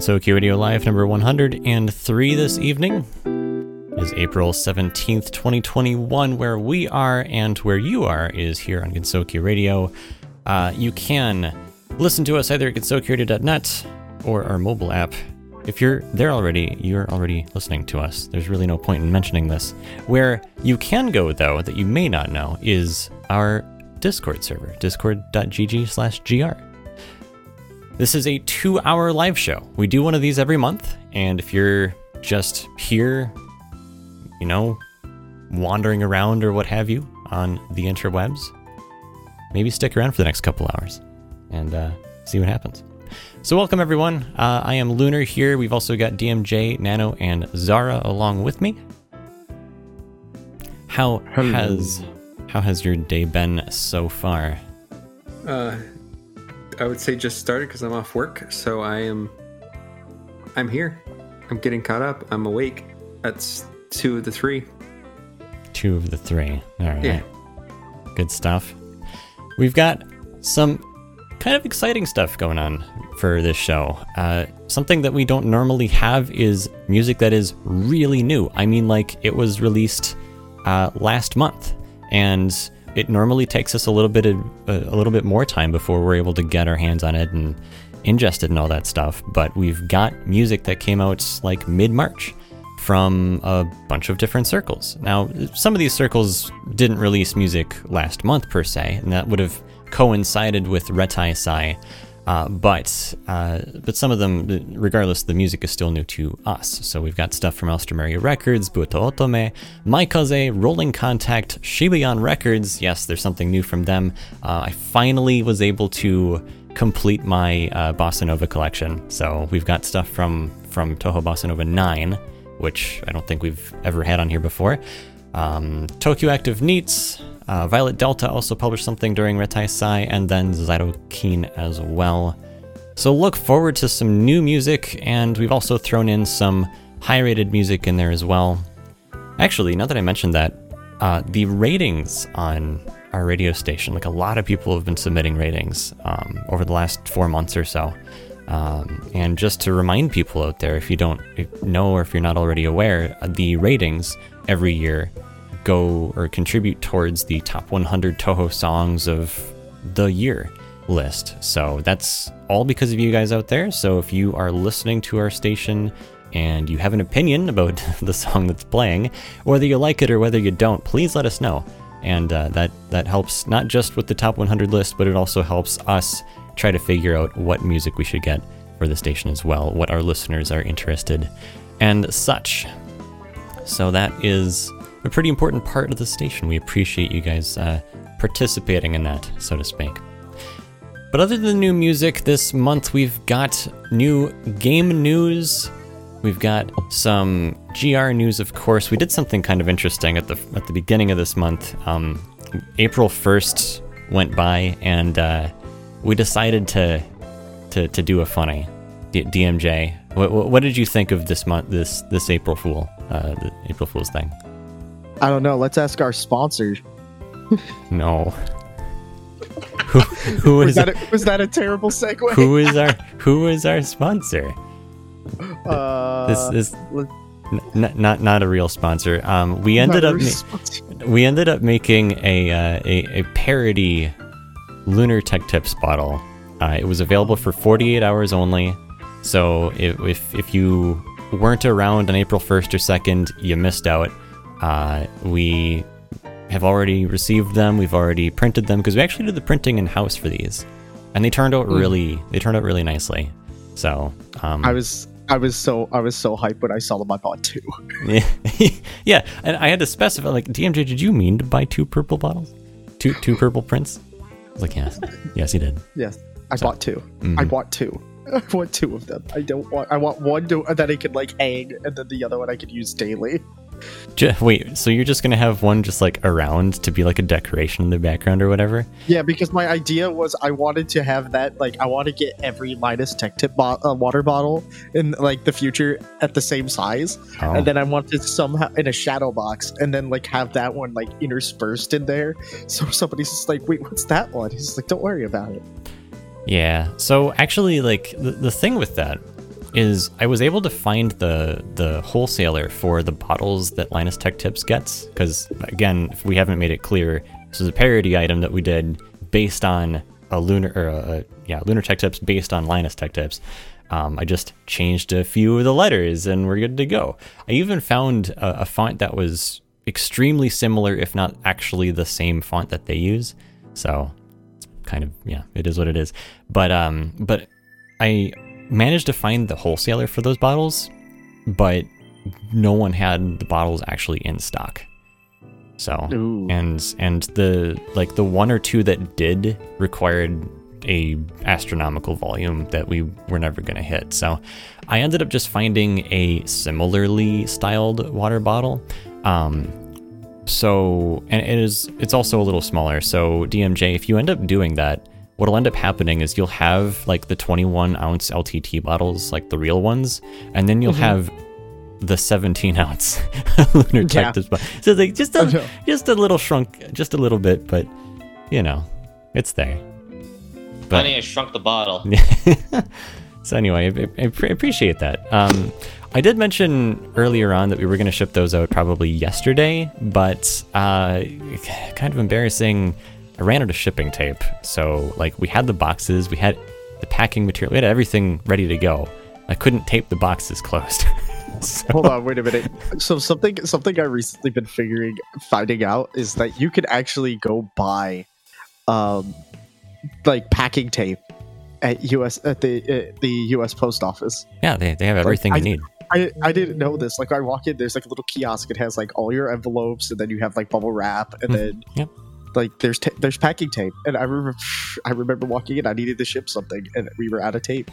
Gensokyo Radio Live number 103 this evening. It is April 17th, 2021, where we are and where you are is here on Gensokyo Radio. Uh, you can listen to us either at gensokyoradio.net or our mobile app. If you're there already, you're already listening to us. There's really no point in mentioning this. Where you can go, though, that you may not know, is our Discord server, discord.gg slash gr. This is a two hour live show. We do one of these every month, and if you're just here, you know, wandering around or what have you on the interwebs, maybe stick around for the next couple hours and uh, see what happens. So, welcome everyone. Uh, I am Lunar here. We've also got DMJ, Nano, and Zara along with me. How Hello. has how has your day been so far? Uh, I would say just started because I'm off work, so I am. I'm here. I'm getting caught up. I'm awake. That's two of the three. Two of the three. All right. Yeah. Good stuff. We've got some kind of exciting stuff going on for this show. Uh, something that we don't normally have is music that is really new. I mean, like, it was released uh, last month, and it normally takes us a little bit of, a little bit more time before we're able to get our hands on it and ingest it and all that stuff. But we've got music that came out like mid March from a bunch of different circles. Now, some of these circles didn't release music last month per se, and that would have coincided with Reitaisai. Uh, but uh, but some of them, regardless, the music is still new to us. So we've got stuff from Alstroemeria Records, Butaotome, Maikaze, Rolling Contact, Shibayan Records. Yes, there's something new from them. Uh, I finally was able to complete my uh, Bossa Nova collection. So we've got stuff from from Toho Bossa Nova 9, which I don't think we've ever had on here before. Um, Tokyo Active NEETs, uh, Violet Delta also published something during Reitaisai, and then Zyto as well. So look forward to some new music, and we've also thrown in some high rated music in there as well. Actually, now that I mentioned that, uh, the ratings on our radio station, like a lot of people have been submitting ratings um, over the last four months or so. Um, and just to remind people out there, if you don't know or if you're not already aware, uh, the ratings every year go or contribute towards the top 100 Toho songs of the year list. So that's all because of you guys out there. So if you are listening to our station and you have an opinion about the song that's playing, whether you like it or whether you don't, please let us know. And uh, that that helps not just with the top 100 list, but it also helps us try to figure out what music we should get for the station as well, what our listeners are interested and such. So that is a pretty important part of the station. We appreciate you guys uh, participating in that, so to speak. But other than new music, this month we've got new game news. We've got some GR news, of course. We did something kind of interesting at the at the beginning of this month. Um, April first went by, and uh, we decided to to to do a funny. D- DMJ, what, what, did you think of this month? This this April Fool, uh, April Fool's thing? I don't know. Let's ask our sponsor. No. who who Was that a, was that a terrible segue? who is our who is our sponsor? Uh, This is n- not not a real sponsor. Um, we ended up ma- we ended up making a uh, a, a parody lunar tech tips bottle. Uh, it was available for 48 hours only. So if, if if you weren't around on April 1st or 2nd, you missed out. Uh, we have already received them. We've already printed them because we actually did the printing in house for these, and they turned out Mm. really they turned out really nicely. So um, I was I was so I was so hyped when I saw them. I bought two. yeah, yeah, and I had to specify like DMJ. Did you mean to buy two purple bottles? Two two purple prints? I was like, yes, yes, he did. Yes, I So- bought 2 Mhm. I bought two. I want two of them. I don't want. I want one to, that I could like hang, and then the other one I could use daily. Wait, so you're just gonna have one just like around to be like a decoration in the background or whatever? Yeah, because my idea was I wanted to have that. Like, I want to get every Linus Tech Tip bo- uh, water bottle in like the future at the same size, Oh, and then I wanted to somehow in a shadow box, and then like have that one like interspersed in there. So somebody's just like, "Wait, what's that one?" He's like, "Don't worry about it." yeah. So actually, like the, the thing with that is I was able to find the the wholesaler for the bottles that Linus Tech Tips gets because again, if we haven't made it clear, this is a parody item that we did based on a lunar or a, yeah lunar tech tips based on Linus Tech Tips. Um, I just changed a few of the letters and we're good to go. I even found a, a font that was extremely similar, if not actually the same font that they use. So it's kind of yeah, it is what it is. But um, but I managed to find the wholesaler for those bottles, but no one had the bottles actually in stock. So Ooh. and and the like the one or two that did required a astronomical volume that we were never going to hit. So I ended up just finding a similarly styled water bottle. Um, so and it is it's also a little smaller. So DMJ, if you end up doing that, what'll end up happening is you'll have like the 21 ounce LTT bottles, like the real ones, and then you'll have the 17 ounce lunar Yeah. tech bottle. So like just I a know. just a little shrunk, just a little bit, but you know, it's there. But- Honey, I shrunk the bottle. so anyway, I, I, I appreciate that. Um, I did mention earlier on that we were going to ship those out probably yesterday, but uh, kind of embarrassing. I ran out of shipping tape, so like we had the boxes, we had the packing material, we had everything ready to go. I couldn't tape the boxes closed. so, Hold on, wait a minute. So something something I recently been figuring finding out is that you could actually go buy um like packing tape at US at the uh, the US post office. yeah, they, they have everything I- you need. I, I didn't know this. Like I walk in, there's like a little kiosk. It has like all your envelopes, and then you have like bubble wrap, and Mhm. then Yep. Like there's ta- there's packing tape. And I remember I remember walking in. I needed to ship something, and we were out of tape.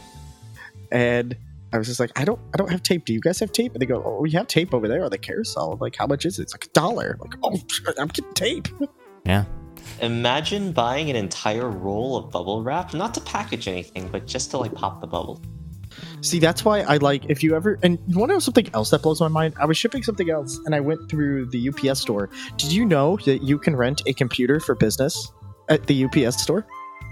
And I was just like, I don't I don't have tape. Do you guys have tape? And they go, Oh, we have tape over there on the carousel. I'm like, how much is it? It's like a dollar. I'm like, oh, I'm getting tape. Yeah. Imagine buying an entire roll of bubble wrap, not to package anything, but just to like pop the bubble. See, that's why I like if you ever and you want to know something else that blows my mind. I was shipping something else, and I went through the UPS store. Did you know that you can rent a computer for business at the UPS store,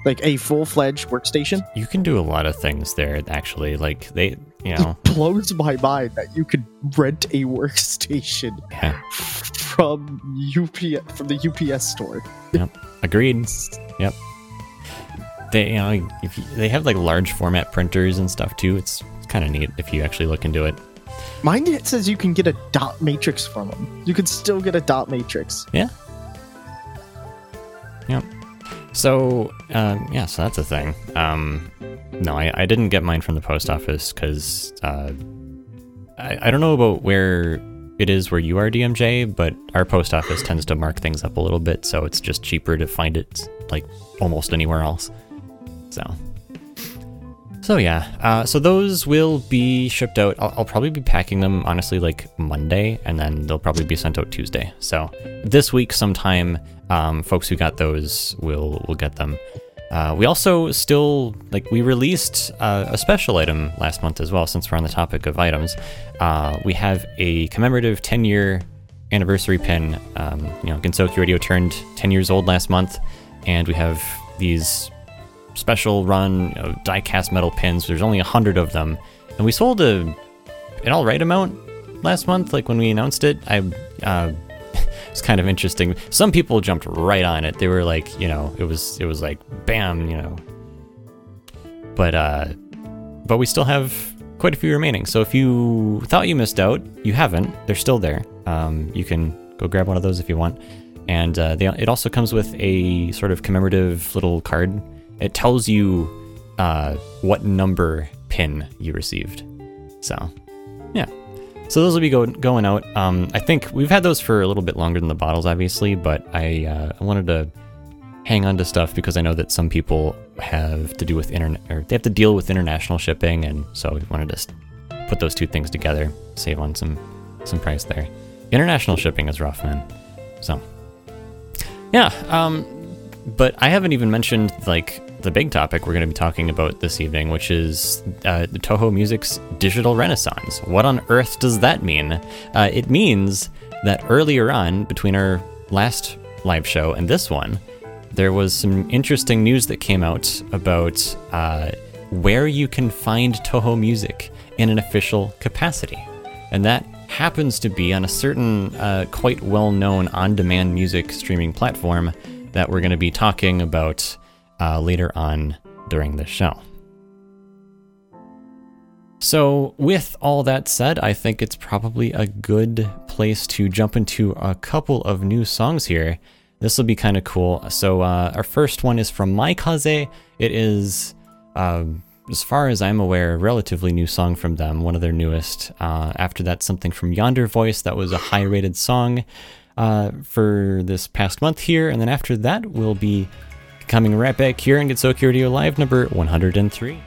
like a full fledged workstation? You can do a lot of things there, actually. Like, they, you know, It blows my mind that you could rent a workstation yeah. from UPS from the UPS store. Yep, agreed. Yep. They, you know, if you, they have like large format printers and stuff too. It's, it's kind of neat if you actually look into it. Mine it says you can get a dot matrix from them. You can still get a dot matrix. Yeah. Yep. So, um, yeah, so that's a thing. Um, no, I, I didn't get mine from the post office because uh, I, I don't know about where it is where you are, DMJ, but our post office tends to mark things up a little bit, so it's just cheaper to find it like almost anywhere else. So. So yeah, uh, so those will be shipped out. I'll, I'll probably be packing them honestly like Monday, and then they'll probably be sent out Tuesday. So this week sometime, um, folks who got those will will get them. Uh, we also still like we released uh, a special item last month as well. Since we're on the topic of items, uh, we have a commemorative 10 year anniversary pin. Um, you know, Gensokyo Radio turned 10 years old last month, and we have these special run you know, die cast metal pins. There's only a hundred of them, and we sold a an all right amount last month. Like when we announced it, I uh, it's kind of interesting. Some people jumped right on it. They were like, you know, it was it was like bam, you know. But uh, but we still have quite a few remaining. So if you thought you missed out, you haven't. They're still there. Um, you can go grab one of those if you want. And uh, they, it also comes with a sort of commemorative little card. It tells you uh, what number pin you received. So, yeah. So those will be go- going out. Um, I think we've had those for a little bit longer than the bottles, obviously, but I, uh, I wanted to hang on to stuff because I know that some people have to do with internet or they have to deal with international shipping, and so we wanted to put those two things together, save on some some price there. International shipping is rough, man. So, yeah. Um, but I haven't even mentioned like the big topic we're going to be talking about this evening, which is uh, the Toho Music's digital renaissance. What on earth does that mean? Uh, it means that earlier on, between our last live show and this one, there was some interesting news that came out about uh, where you can find Toho Music in an official capacity. And that happens to be on a certain, uh, quite well known on demand music streaming platform that we're going to be talking about uh, later on during the show. So, with all that said, I think it's probably a good place to jump into a couple of new songs here. This will be kind of cool. So, uh, our first one is from Maikaze. It is, uh, as far as I'm aware, a relatively new song from them, one of their newest. Uh, after that, something from Yonder Voice that was a high rated song uh, for this past month here. And then after that, we'll be coming right back here and Gensokyo Radio Live number 103.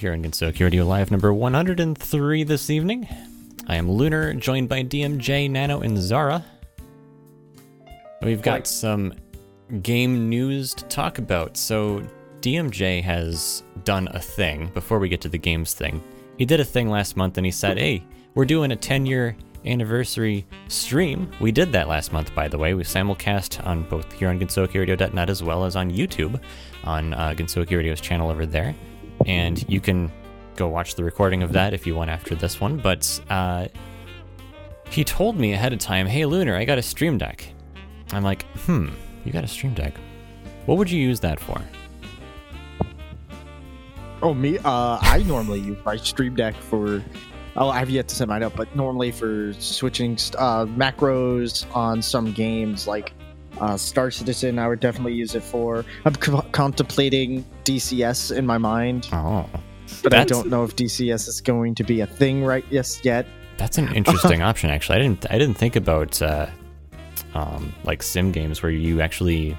Here on Gensokyo Radio Live number 103 this evening. I am Lunar, joined by DMJ, Nano, and Zara. We've got some game news to talk about. So, DMJ has done a thing before we get to the games thing. He did a thing last month and he said, Hey, we're doing a 10 year anniversary stream. We did that last month, by the way. We simulcast on both here on GensokyoRadio.net as well as on YouTube on uh, Gensokyo Radio's channel over there. And you can go watch the recording of that if you want after this one. But uh, he told me ahead of time, Hey, Lunar, I got a Stream Deck. I'm like, hmm, you got a Stream Deck. What would you use that for? Oh, me? Uh, I normally use my Stream Deck for. Oh, I have yet to set mine up, but normally for switching uh, macros on some games like uh, Star Citizen, I would definitely use it for. I'm co- contemplating DCS in my mind, Oh, but I don't know if DCS is going to be a thing right yes yet. that's an interesting option. Actually, I didn't I didn't think about uh, um, like sim games where you actually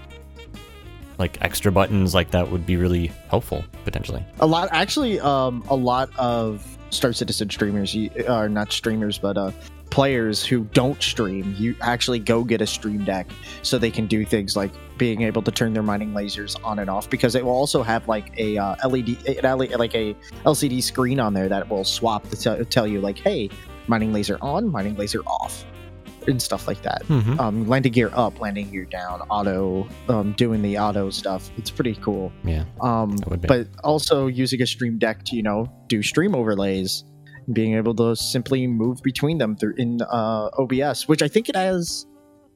like extra buttons like that would be really helpful potentially. A lot, actually, um, a lot of Star Citizen streamers, you- are not streamers, but uh, players who don't stream, you actually go get a stream deck so they can do things like being able to turn their mining lasers on and off because it will also have like a uh, LED, like a LCD screen on there that will swap to tell, tell you like, hey, mining laser on, mining laser off, and stuff like that. Mm-hmm. Um, landing gear up, landing gear down, auto, um, doing the auto stuff. It's pretty cool. Yeah, Um, That would be. but also using a stream deck to you know do stream overlays, being able to simply move between them through in uh, OBS, which I think it has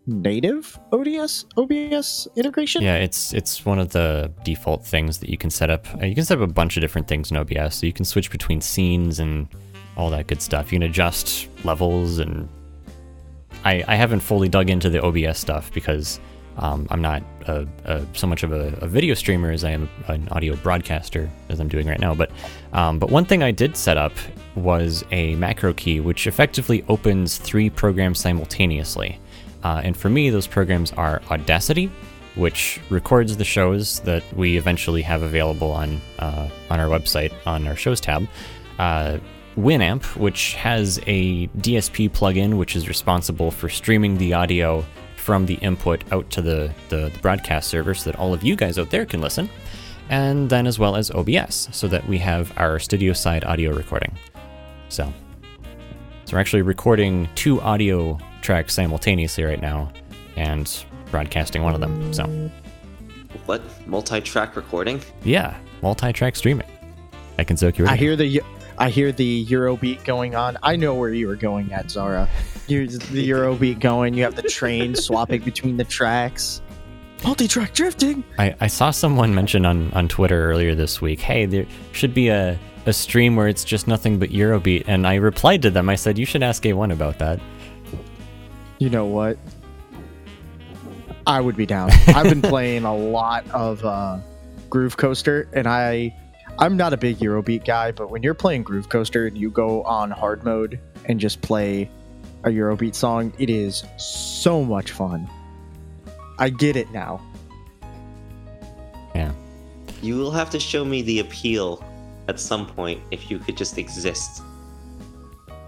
native ODS OBS integration. yeah. It's it's one of the default things that you can set up. You can set up a bunch of different things in OBS, so you can switch between scenes and all that good stuff. You can adjust levels and I, I haven't fully dug into the OBS stuff because um, I'm not a, a, so much of a, a video streamer as I am an audio broadcaster, as I'm doing right now. But um, but one thing I did set up was a macro key, which effectively opens three programs simultaneously. Uh, and for me, those programs are Audacity, which records the shows that we eventually have available on uh, on our website on our shows tab. Uh, Winamp, which has a DSP plugin, which is responsible for streaming the audio from the input out to the, the, the broadcast server so that all of you guys out there can listen. And then as well as OBS, so that we have our studio side audio recording. So, so we're actually recording two audio tracks simultaneously right now and broadcasting one of them. So, What? Multi-track recording? yeah, multi-track streaming. I can soak you I hear the I hear the Eurobeat going on. I know where you were going at, Zara. Here's the Eurobeat going. You have the train swapping between the tracks. Multi-track drifting. I, I saw someone mention on, on Twitter earlier this week, hey, there should be a, a stream where it's just nothing but Eurobeat. And I replied to them, I said, you should ask A1 about that. You know what? I would be down. I've been playing a lot of uh, Groove Coaster, and I, I'm not a big Eurobeat guy, but when you're playing Groove Coaster and you go on hard mode and just play a Eurobeat song, it is so much fun. I get it now. Yeah. You will have to show me the appeal at some point if you could just exist.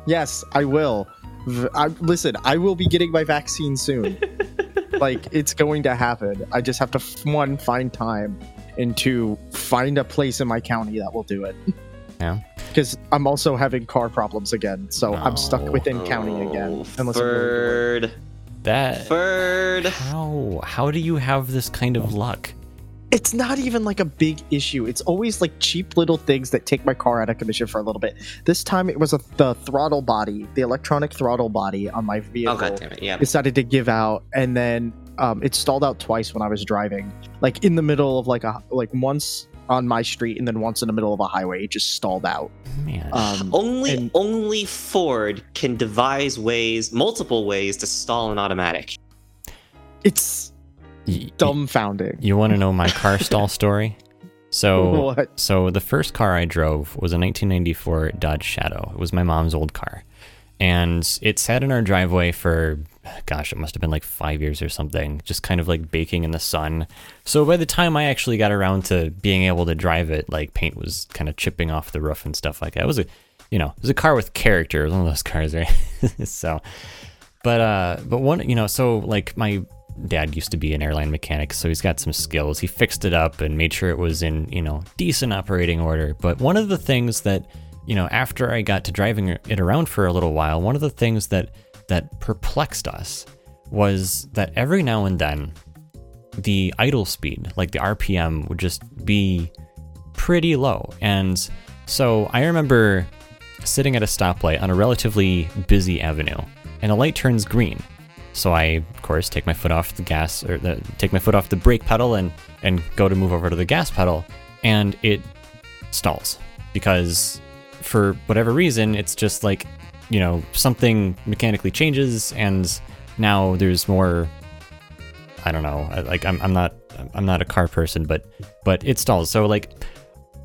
Yes, I will. V- I, listen, I will be getting my vaccine soon. like it's going to happen. I just have to one find time, and two find a place in my county that will do it. Yeah. Because I'm also having car problems again, so I'm stuck No. within county again. Oh, Unless I'm really. That. Ferd. How? How do you have this kind of luck? it's not even like a big issue. It's always like cheap little things that take my car out of commission for a little bit. This time it was a, the throttle body, the electronic throttle body on my vehicle. Oh god damn it! Yeah. decided to give out and then um, it stalled out twice when i was driving like in the middle of like a like once on my street and then once in the middle of a highway it just stalled out Man. um, Only and- only Ford can devise ways, multiple ways to stall an automatic. it's Y- y- dumbfounding You want to know my car stall story? So, What? so the first car I drove was a 1994 Dodge Shadow. It was my mom's old car, and it sat in our driveway for gosh, it must have been like five years or something, just kind of like baking in the sun. So by the time I actually got around to being able to drive it, like paint was kind of chipping off the roof and stuff like that. It was a, you know, it was a car with character. It was one of those cars, right? so, but uh, but one, you know, so like my dad used to be an airline mechanic, so he's got some skills. He fixed it up and made sure it was in, you know, decent operating order. But one of the things that, you know, after I got to driving it around for a little while, one of the things that that perplexed us was that every now and then the idle speed, like the RPM, would just be pretty low. And so I remember sitting at a stoplight on a relatively busy avenue, and the light turns green. So I, of course, take my foot off the gas or the, take my foot off the brake pedal and and go to move over to the gas pedal, and it stalls because for whatever reason, it's just like you know something mechanically changes, and now there's more. I don't know. Like I'm, I'm not I'm not a car person, but but it stalls. So like,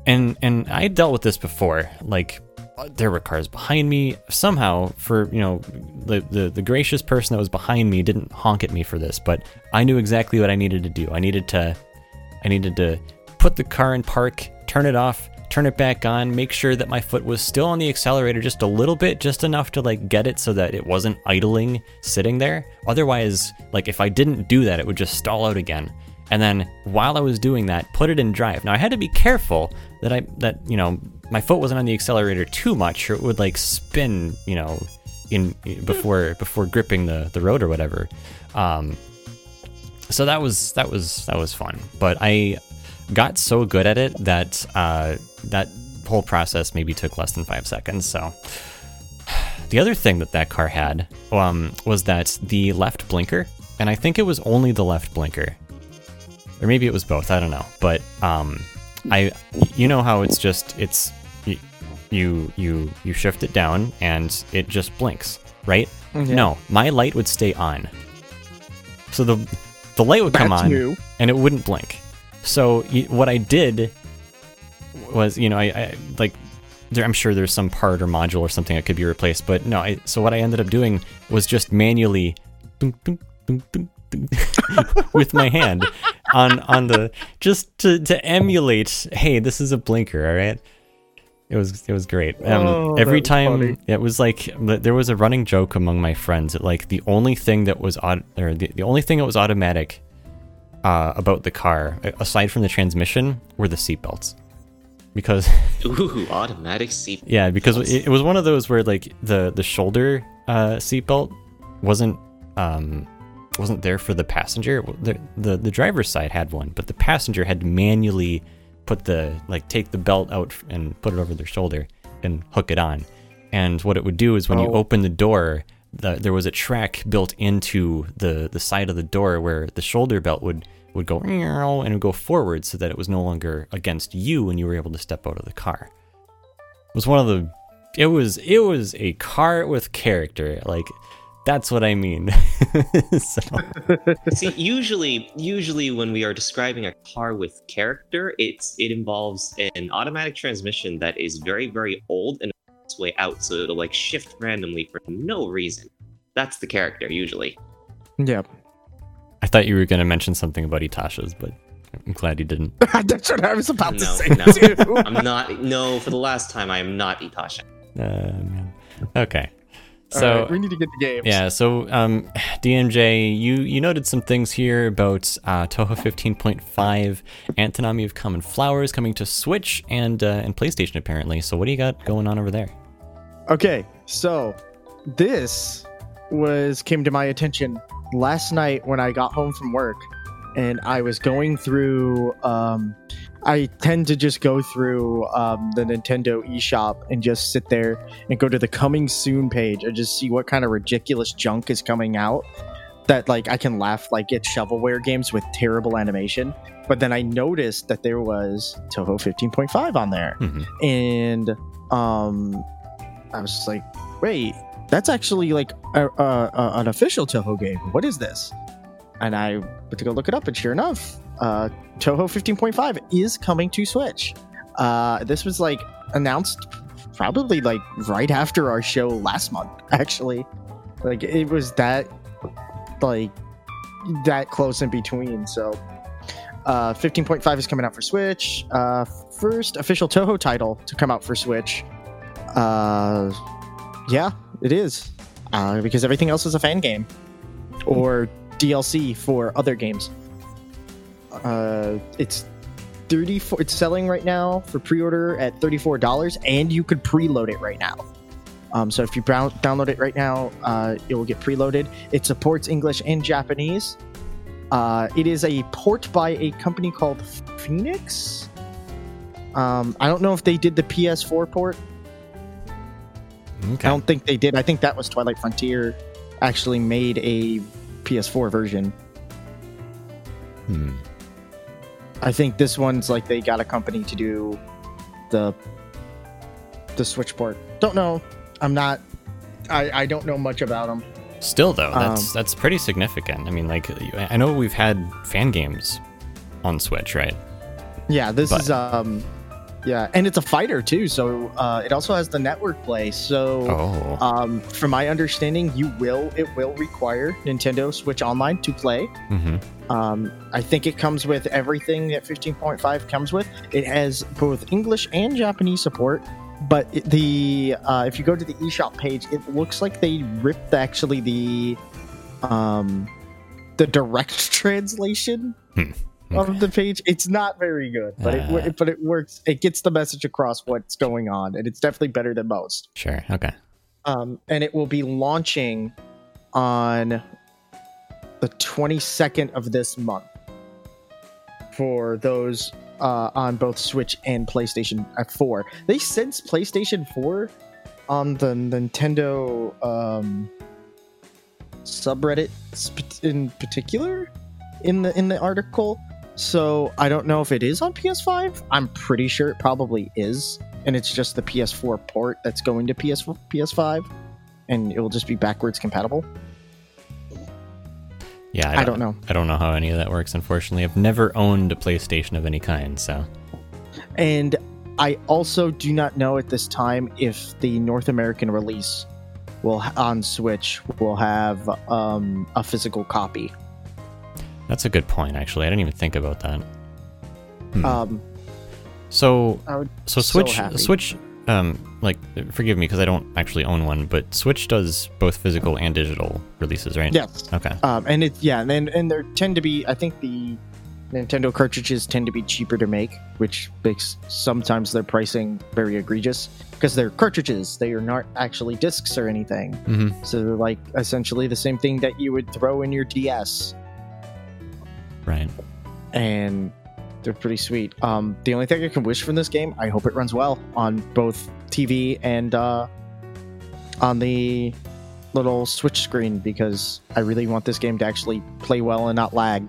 and and I dealt with this before. Like there were cars behind me. Somehow, for you know, the, the the gracious person that was behind me didn't honk at me for this, but I knew exactly what I needed to do. I needed to, I needed to put the car in park, turn it off, turn it back on, make sure that my foot was still on the accelerator just a little bit, just enough to like get it so that it wasn't idling sitting there. Otherwise, like if I didn't do that, it would just stall out again. And then while I was doing that, put it in drive. Now I had to be careful that I that you know my foot wasn't on the accelerator too much, or it would like spin, you know, in before before gripping the the road or whatever. Um, so that was that was that was fun. But I got so good at it that uh, that whole process maybe took less than five seconds. So the other thing that that car had um, was that the left blinker, and I think it was only the left blinker, or maybe it was both. I don't know. But um, I, you know how it's just it's you you you shift it down and it just blinks, right? Yeah. No, my light would stay on. So the the light would come That's on new. and it wouldn't blink. So what I did was, you know, I, I like there, I'm sure there's some part or module or something that could be replaced, but no. I, so what I ended up doing was just manually dunk, dunk, dunk, dunk, dunk, with my hand on on the just to to emulate. Hey, this is a blinker. All right. It was it was great. Um, Oh, every time funny. it was like there was a running joke among my friends that like the only thing that was odd or the, the only thing that was automatic uh, about the car aside from the transmission were the seatbelts because Ooh, automatic seat. yeah because it, it was one of those where like the the shoulder uh, seatbelt wasn't um wasn't there for the passenger the, the the driver's side had one but the passenger had to manually put the like take the belt out and put it over their shoulder and hook it on and what it would do is when you Oh. open the door the, there was a track built into the the side of the door where the shoulder belt would would go and would go forward so that it was no longer against you when you were able to step out of the car. It was one of the it was it was a car with character. Like that's what i mean. So, See, usually, usually when we are describing a car with character, it's it involves an automatic transmission that is very, very old and its way out, so it'll like shift randomly for no reason. That's the character usually. Yeah. i thought you were going to mention something about itasha's but i'm glad you didn't That's what I was about to No, say no. too. I'm not. No, for the last time, I am not Itasha. uh, okay so right, we need to get the games. Yeah, so um, DMJ, you you noted some things here about uh, Toho 15.5, Antinomy of Common Flowers coming to Switch and uh, and PlayStation apparently. So what do you got going on over there? Okay, so this was came to my attention last night when I got home from work, and I was going through. Um, I tend to just go through um, the Nintendo eShop and just sit there and go to the coming soon page and just see what kind of ridiculous junk is coming out. That like I can laugh like it's shovelware games with terrible animation. But then I noticed that there was Toho 15.5 on there Mhm. and um i was just like wait that's actually like a, a, a, an official toho game what is this and i went to go look it up and sure enough uh toho 15.5 is coming to switch uh this was like announced probably like right after our show last month actually like it was that like that close in between. So, uh, 15.5 is coming out for Switch. Uh, first official Toho title to come out for Switch. Uh, yeah, it is. Uh, because everything else is a fan game or DLC for other games. Uh, it's 34 it's selling right now for pre-order at $34 and you could preload it right now. Um, so if you brown- download it right now, uh, it will get preloaded. It supports English and Japanese. Uh, it is a port by a company called Phoenixx. Um, I don't know if they did the PS4 port. Okay. I don't think they did. I think that was Twilight Frontier actually made a PS4 version. Hmm. I think this one's like they got a company to do the the Switch port. Don't know. I'm not. I I don't know much about them. Still though, that's Um, that's pretty significant. I mean, like I know we've had fan games on Switch, right? Yeah, this But- is um, yeah, and it's a fighter too. So uh, it also has the network play. So Oh. um, from my understanding, you will it will require Nintendo Switch Online to play. hmm Um, I think it comes with everything that 15.5 comes with. It has both English and Japanese support. But it- the uh, if you go to the eShop page, it looks like they ripped actually the um, the direct translation Hmm. Of the page. It's not very good, but it, Uh. but it works. It gets the message across what's going on, and it's definitely better than most Sure. Okay. um, and it will be launching on the 22nd of this month for those uh, on both Switch and PlayStation uh, 4. They since PlayStation 4 on the Nintendo um, subreddit in particular in the in the article. So I don't know if it is on PS5. I'm pretty sure it probably is, and it's just the PS4 port that's going to PS PS5 and it will just be backwards compatible. Yeah. I don't know. I don't know how any of that works. Unfortunately, I've never owned a PlayStation of any kind. So. And I also do not know at this time if the North American release will on Switch will have um, a physical copy. That's a good point, actually. I didn't even think about that. Hmm. Um, so, I would so so Switch, happy. Switch, um, like, forgive me because I don't actually own one, but Switch does both physical and digital releases, right? yes, Okay. um, and it's yeah, and and, and there tend to be I think the Nintendo cartridges tend to be cheaper to make, which makes sometimes their pricing very egregious because they're cartridges. They are not actually discs or anything. hmm So they're like essentially the same thing that you would throw in your DS. Right. and they're pretty sweet. Um, the only thing I can wish from this game, I hope it runs well on both TV and uh, on the little Switch screen because I really want this game to actually play well and not lag.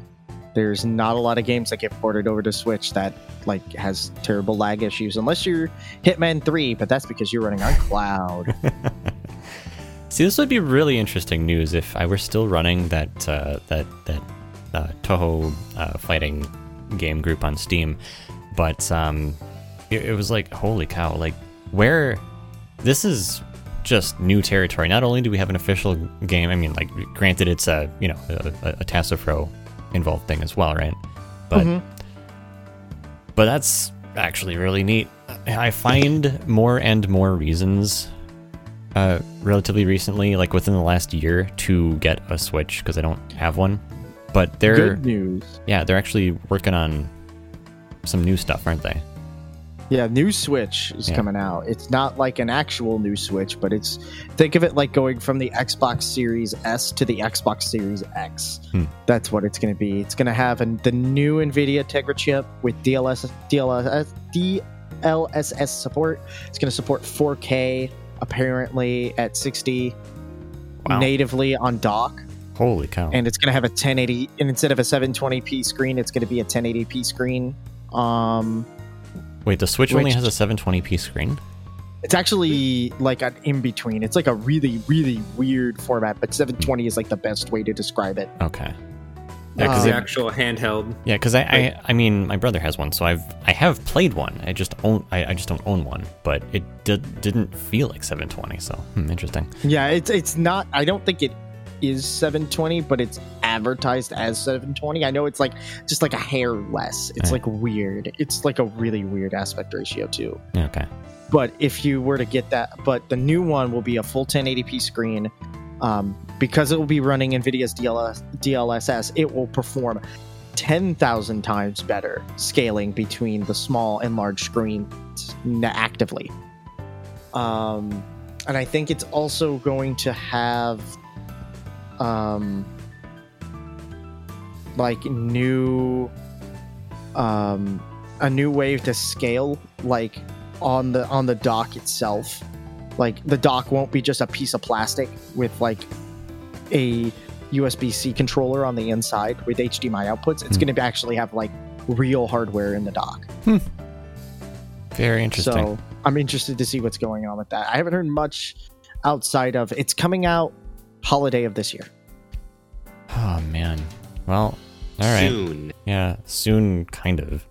There's not a lot of games that get ported over to Switch that like has terrible lag issues, unless you're Hitman 3, but that's because you're running on cloud. See, this would be really interesting news if I were still running that uh, that that uh, Toho uh, fighting game group on Steam, but um, it, it was like, holy cow! Like, where this is just new territory. Not only do we have an official game, I mean, like, granted, it's a you know a, a, a Tasofro involved thing as well, right? But Mhm. but that's actually really neat. I find more and more reasons uh, relatively recently, like within the last year, to get a Switch because I don't have one. But they're Good news. yeah, they're actually working on some new stuff, aren't they? Yeah, new Switch is Yeah. coming out. It's not like an actual new Switch, but it's think of it like going from the Xbox Series S to the Xbox Series X. Hmm. That's what it's going to be. It's going to have an, the new NVIDIA Tegra chip with DLS, DLS, DLSS support. It's going to support 4K apparently at 60 Wow. natively on dock, Holy cow! and it's going to have a 1080. And instead of a 720p screen, it's going to be a 1080p screen. Um, Wait, the Switch only has a 720p screen? It's actually like an in between. It's like a really, really weird format, but 720 is like the best way to describe it. Okay. Yeah, because Um, the actual handheld. Yeah, because I, I I mean my brother has one, so I've I have played one. I just own I, I just don't own one, but it did, didn't feel like 720. So hmm, interesting. Yeah, it's it's not. I don't think it is 720, but it's advertised as 720. I know it's like just like a hair less. It's Right. like weird. It's like a really weird aspect ratio too. Okay. But if you were to get that, but the new one will be a full 1080p screen. Um, because it will be running NVIDIA's DLS, DLSS, it will perform 10,000 times better scaling between the small and large screens actively. Um, and I think it's also going to have um, like new um, a new way to scale like on the on the dock itself like the dock won't be just a piece of plastic with like a USB-C controller on the inside with HDMI outputs. It's Hmm. going to actually have like real hardware in the dock. Very interesting. So I'm interested to see what's going on with that. I haven't heard much outside of it's coming out holiday of this year. oh man. Well, all right. Soon. Yeah, soon, kind of.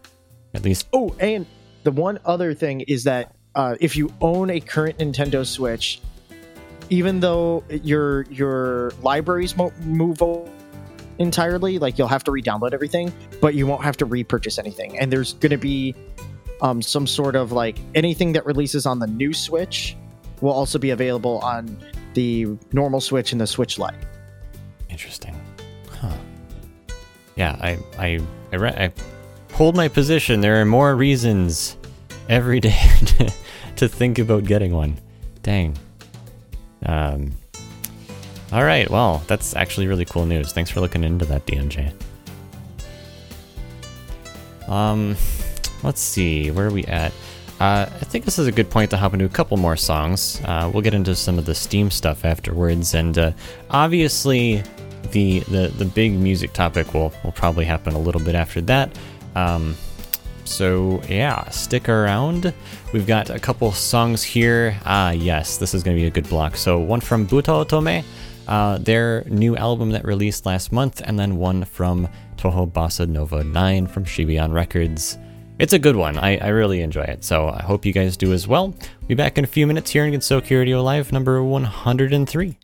At least. Oh, and the one other thing is that uh, if you own a current Nintendo Switch, even though your your libraries won't move o- entirely, like you'll have to re-download everything, but you won't have to repurchase anything. And there's going to be um, some sort of like anything that releases on the new Switch will also be available on the normal Switch and the Switch Lite. Interesting. Huh. Yeah, I I I, re- I hold my position. There are more reasons every day to, think about getting one. Dang. Um. All right. Well, that's actually really cool news. Thanks for looking into that, DMJ. Um, let's see. Where are we at? Uh, I think this is a good point to hop into a couple more songs. Uh, we'll get into some of the Steam stuff afterwards, and uh, obviously, the, the the big music topic will will probably happen a little bit after that. Um, so yeah, stick around. We've got a couple songs here. Ah, yes, this is going to be a good block. So one from Butaotome, uh, their new album that released last month, and then one from Toho Bossa Nova 9 from Shibayan Records. It's a good one. I, I really enjoy it. So I hope you guys do as well. Be back in a few minutes here in Gensokyo Radio Live number 103.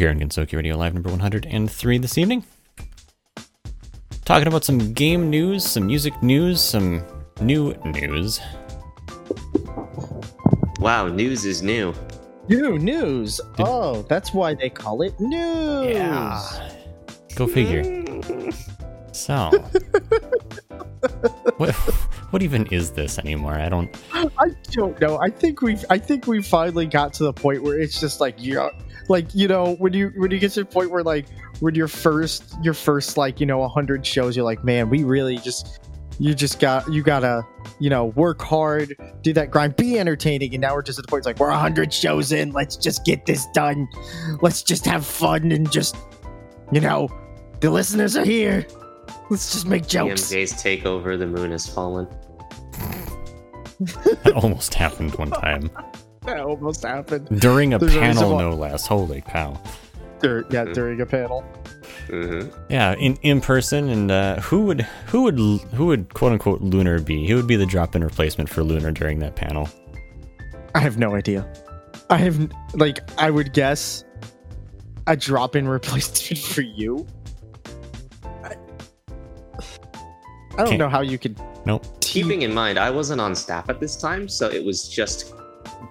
Here on Gensokyo Radio Live number 103 this evening. Talking about some game news, some music news, some new news. Wow, news is new. New news. Oh, that's why they call it news. Yeah. Go figure. So, what, what even is this anymore? I don't. I don't know. I think we've I think we finally got to the point where it's just like yeah, like you know when you when you get to the point where like when your first your first like you know hundred shows you're like man we really just you just got you gotta you know work hard do that grind be entertaining. And now we're just at the point it's like we're hundred shows in. Let's just get this done. Let's just have fun and just you know the listeners are here. Let's just make jokes. DMJ's take over the moon has fallen. That almost happened one time that almost happened during a There's panel, no less. Holy cow! Dur- yeah during a panel hmm Yeah, in in person, and uh, who would who would who would quote unquote Lunar be? Who would be the drop-in replacement for Lunar during that panel? I have no idea. I have like I would guess a drop-in replacement for you. I, I don't Can't- know how you could. Nope. Keeping in mind, I wasn't on staff at this time, so it was just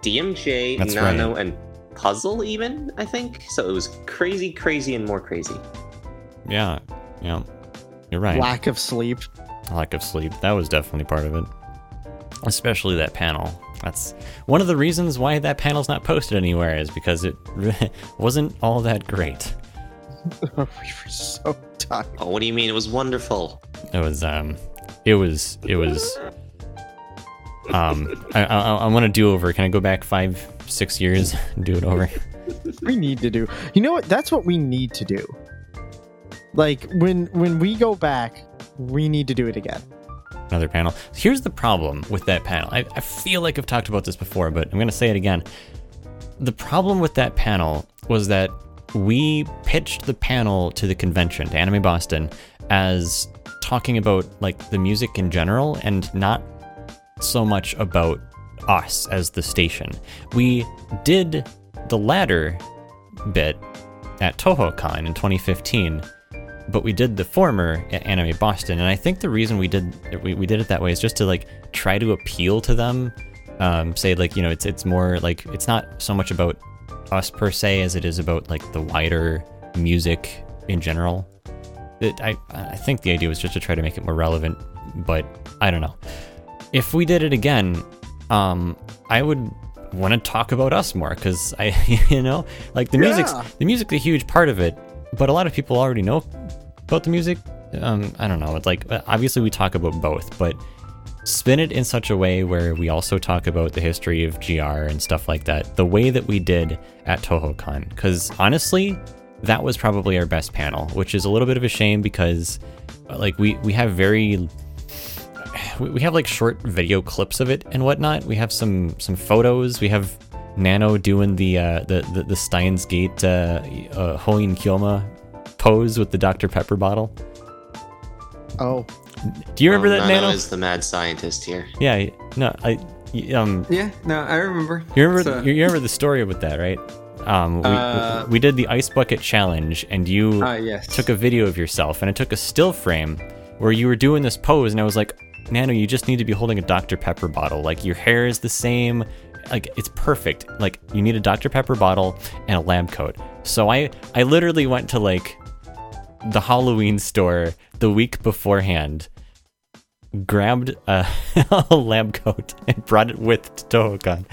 DMJ, That's Nano, and Puzzle, even, I think. So it was crazy, crazy, and more crazy. Yeah, yeah, you're right. lack of sleep. lack of sleep. That was definitely part of it. Especially that panel. That's one of the reasons why that panel's not posted anywhere is because it wasn't all that great. we were so tired. Oh, what do you mean? It was wonderful. It was um, it was it was um. I I, I want to do over. Can I go back five six years and do it over? We need to do. You know what? That's what we need to do. Like when when we go back, we need to do it again. Another panel. Here's the problem with that panel. I, I feel like I've talked about this before, but I'm gonna say it again. The problem with that panel was that we pitched the panel to the convention, to Anime Boston, as talking about like the music in general and not so much about us as the station. We did the latter bit at TohoCon in 2015, but we did the former at Anime Boston, and I think the reason we did we, we did it that way is just to like try to appeal to them. Um, say like you know it's it's more like it's not so much about us per se as it is about like the wider music in general. It, I I think the idea was just to try to make it more relevant, but I don't know. If we did it again, um, I would want to talk about us more because I, you know, like the music's the music's a huge part of it, but a lot of people already know about the music. Um, I don't know. It's like uh, obviously we talk about both, but spin it in such a way where we also talk about the history of GR and stuff like that. The way that we did at TohoCon, because honestly, that was probably our best panel, which is a little bit of a shame because like we we have very we we have like short video clips of it and whatnot. We have some some photos. We have Nano doing the uh, the, the the Steins Gate uh, uh, Hoin Kyoma pose with the Dr Pepper bottle. Oh, Do you remember Well, that Nano Nano? is the mad scientist here. Yeah, no, I y- um Yeah, no, I remember. you remember It's, uh, you remember the story with that, right? Um, we, Uh, we did the ice bucket challenge, and you Ah, yes. took a video of yourself, and it took a still frame where you were doing this pose, and I was like, Nano, you just need to be holding a Dr Pepper bottle. Like your hair is the same, like it's perfect. Like you need a Dr Pepper bottle and a lab coat. So I I literally went to like the Halloween store the week beforehand grabbed a, a lab coat and brought it with to TohoCon.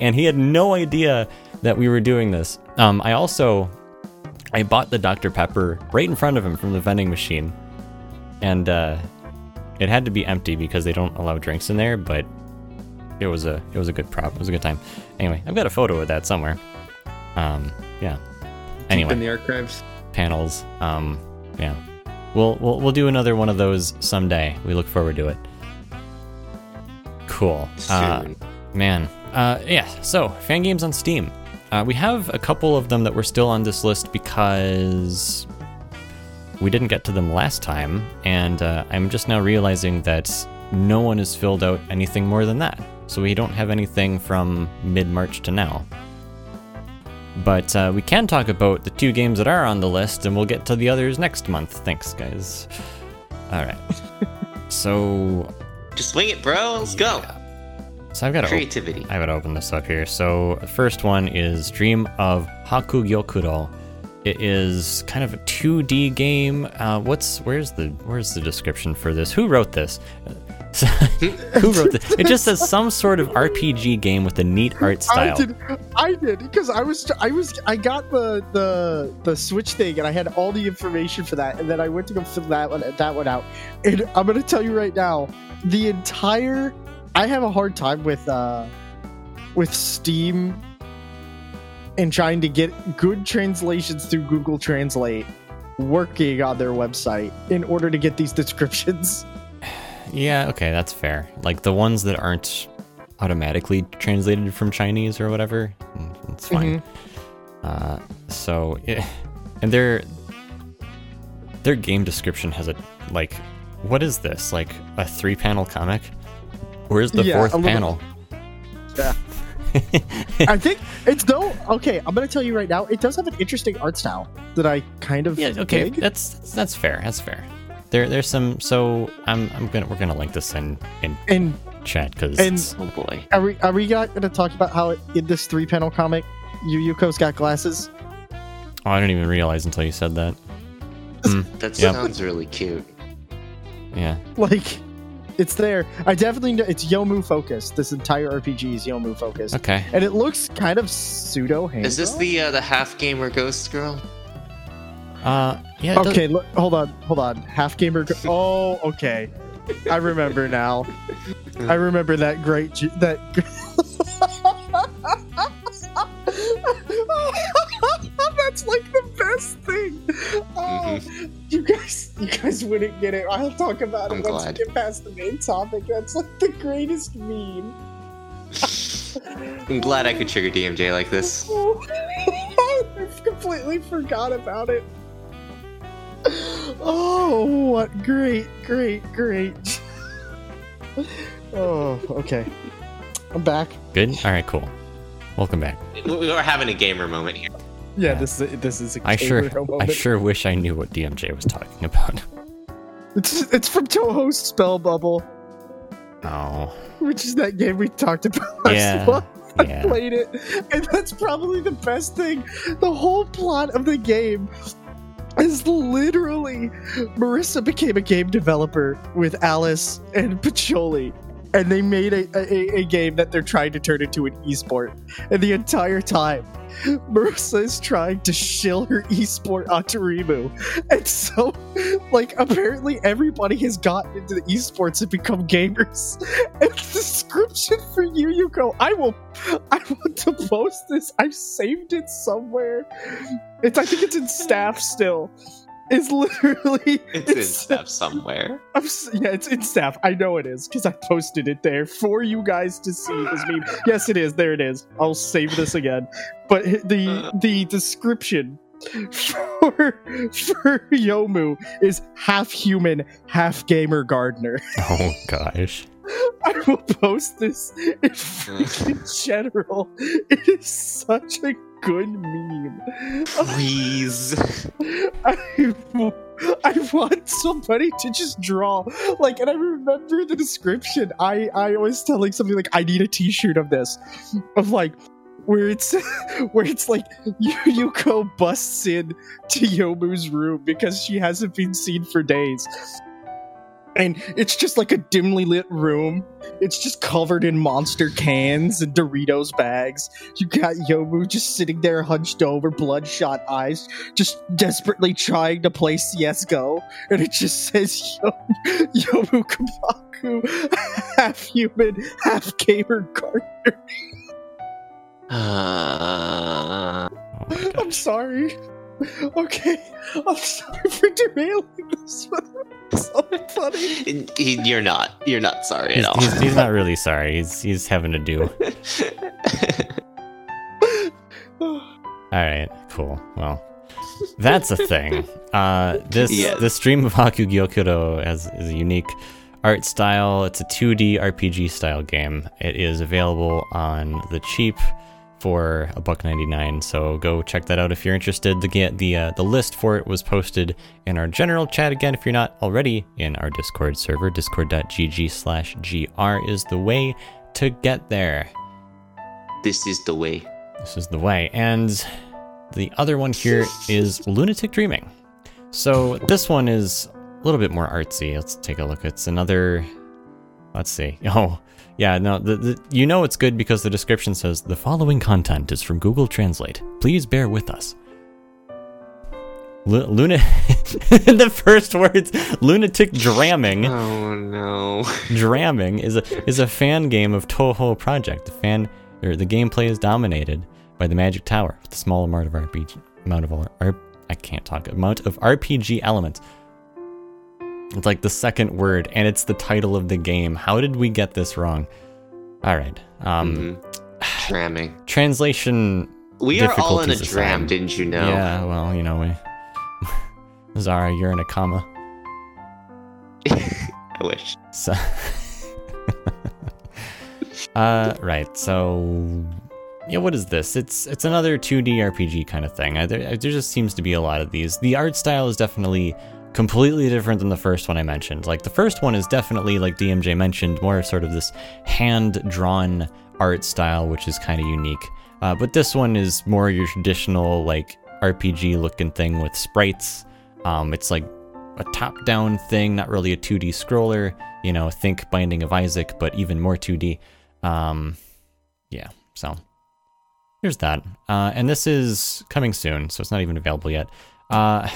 And he had no idea that we were doing this. Um, I also I bought the Dr. Pepper right in front of him from the vending machine. And uh, it had to be empty because they don't allow drinks in there, but it was a it was a good prop. It was a good time. Anyway, I've got a photo of that somewhere. Um, yeah. Anyway in the archives. panels. Um, yeah, we'll we'll we'll do another one of those someday. We look forward to it. Cool. Uh, man. Uh, yeah. So fan games on Steam. Uh, we have a couple of them that were still on this list because we didn't get to them last time, and uh, I'm just now realizing that no one has filled out anything more than that. So we don't have anything from mid March to now. But uh, we can talk about the two games that are on the list, and we'll get to the others next month. Thanks, guys. All right. so, Just wing it, bro. Let's go. so I've got to Creativity. I would open this up here. So the first one is Dream of Hakugyokuro. It is kind of a 2D game. Uh, what's where's the where's the description for this? Who wrote this? Who wrote this? It just says some sort of RPG game with a neat art style. I did. I did because I was. I was. I got the the the Switch thing, and I had all the information for that, and then I went to go fill that one that one out. And I'm gonna tell you right now, the entire. I have a hard time with uh with Steam and trying to get good translations through Google Translate working on their website in order to get these descriptions. Yeah, okay, that's fair. Like the ones that aren't automatically translated from Chinese or whatever, mm, it's fine. Uh, so, yeah, and their their game description has a like, what is this? Like a three panel comic? Where's the Yeah, fourth a little- panel? Yeah. I think it's no okay. I'm gonna tell you right now. It does have an interesting art style that I kind of yeah, okay, dig. that's that's- that's fair. That's fair. There, there's some. So I'm, I'm gonna, we're gonna link this in in And chat because And- Oh boy. are we are we gonna talk about how in this three panel comic, Yu Yuko's got glasses? oh, I didn't even realize until you said that. Hmm, that Yep. sounds really cute. Yeah. Like, it's there. I definitely know it's Youmu focused. This entire RPG is Youmu focused, Okay. and it looks kind of pseudo hand. Is this the uh, the half gamer ghost girl? Uh, yeah. Okay, look, hold on, hold on. Half gamer. Go- oh, okay. I remember now. I remember that great. G- that. That's like the best thing. Oh, You guys, you guys wouldn't get it. I'll talk about I'm it once glad. we get past the main topic. That's like the greatest meme. I'm glad I could trigger DMJ like this. I completely forgot about it. Oh, what great, great, great. Oh, okay. I'm back. Good. All right. Cool. Welcome back. We are having a gamer moment here. Yeah, this is a, this is a I sure, I sure wish I knew what DMJ was talking about. It's it's from Toho's Spell Bubble, Oh, which is that game we talked about last Yeah, month. I yeah. played it, and that's probably the best thing. The whole plot of the game is literally Marisa became a game developer with Alice and Patchouli, and they made a, a, a game that they're trying to turn into an esport. And the entire time, Marisa is trying to shill her esport onto Reimu. And so, like, apparently everybody has gotten into the esports and become gamers. And the description for you, you go, I will, I want to post this. I've saved it somewhere. It's, I think it's in staff still. It's literally, It's in staff somewhere. I'm yeah, it's in staff. I know it is because I posted it there for you guys to see this meme. Yes, it is. There it is. I'll save this again. But the Uh. the description for for Youmu is half human, half gamer gardener. Oh gosh. I will post this in freaking general. It is such a good meme. Please. I, I want somebody to just draw like and i remember the description i i was telling something like i need a t-shirt of this of like where it's where it's like Yu- Yuko busts in to Youmu's room because she hasn't been seen for days. And it's just like a dimly lit room. It's just covered in monster cans and Doritos bags. You got Youmu just sitting there hunched over, bloodshot eyes, just desperately trying to play CSGO. And it just says Yo- Youmu Konpaku, half human, half gamer gardener. Uh, Oh I'm sorry. Okay, I'm sorry for derailing this, but it's so funny. he- you're not. You're not sorry He's, at all. he's, he's not really sorry. He's he's having to do. All right, cool. Well, that's a thing. Uh, this Yeah. the stream of Hakugyokuro has is a unique art style. It's a 2D RPG style game. It is available on the cheap for a buck 99. So go check that out if you're interested. The the uh, the list for it was posted in our general chat again. If you're not already in our Discord server, discord.gg/gr is the way to get there. this is the way. This is the way. And the other one here is Lunatic Dreaming. So this one is a little bit more artsy. Let's take a look. It's another. Let's see. Oh, yeah. No, the, the, you know it's good because the description says the following content is from Google Translate. Please bear with us. Lu- Luna. the first words, lunatic dramming. Oh no. Dramming is a is a fan game of Toho Project. The fan or the gameplay is dominated by the Magic Tower the small amount of RPG amount of R- I can't talk amount of RPG elements. It's like the second word, and it's the title of the game. How did we get this wrong? All right. Um, Mhm. Dramming. translation. We are all in a dram, aside. didn't you know? Yeah. Well, you know we. Zara, you're in a comma. I wish. So, uh, right. So, yeah, what is this? It's it's another 2D RPG kind of thing. I, there, there just seems to be a lot of these. The art style is definitely completely different than the first one I mentioned. Like the first one is definitely like DMJ mentioned, more sort of this hand drawn art style, which is kind of unique. Uh, but this one is more your traditional like RPG looking thing with sprites. Um, it's like a top-down thing, not really a 2D scroller. You know, think Binding of Isaac, but even more 2D. Um, yeah, so here's that. Uh, and this is coming soon, so it's not even available yet. Uh,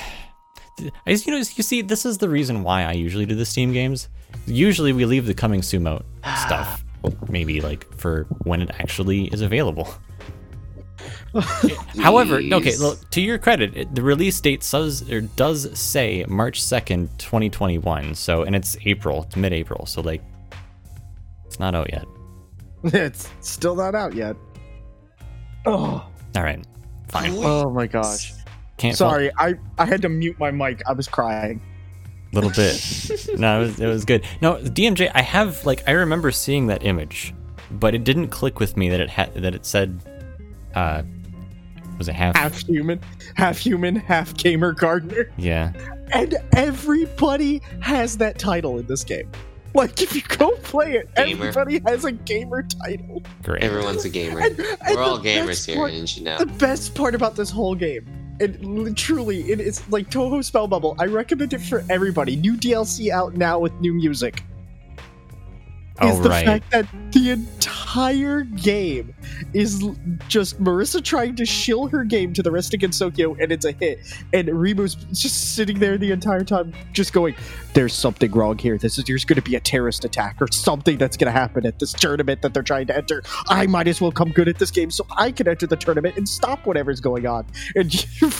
I just- you know, you see, this is the reason why I usually do the Steam games. Usually, we leave the coming soon out stuff, maybe like for when it actually is available. However, okay, look, to your credit, it, the release date says or does say March 2nd, 2021. So, and it's April, it's mid-April. So like it's not out yet. It's still not out yet. Oh, All right. Fine. oh my gosh. Can't fault- Sorry, I I had to mute my mic. I was crying. A little bit. no, it was, it was good. No, DMJ, I have like I remember seeing that image, but it didn't click with me that it had that it said uh was it half, Half human, half human, half gamer gardener, yeah. and everybody has that title in this game. Like if you go play it, Gamer. everybody has a gamer title. Great. Everyone's a gamer. And- and We're all gamers here, part- didn't you know? The best part about this whole game, l- truly, it is like Toho Spell Bubble. I recommend it for everybody. New DLC out now with new music. Is Oh, the right. fact that the entire game is just Marisa trying to shill her game to the rest of Gensokyo, and it's a hit. And Reimu's just sitting there the entire time, just going, "There's something wrong here. This is there's going to be a terrorist attack or something that's going to happen at this tournament that they're trying to enter. I might as well come good at this game so I can enter the tournament and stop whatever's going on." And you.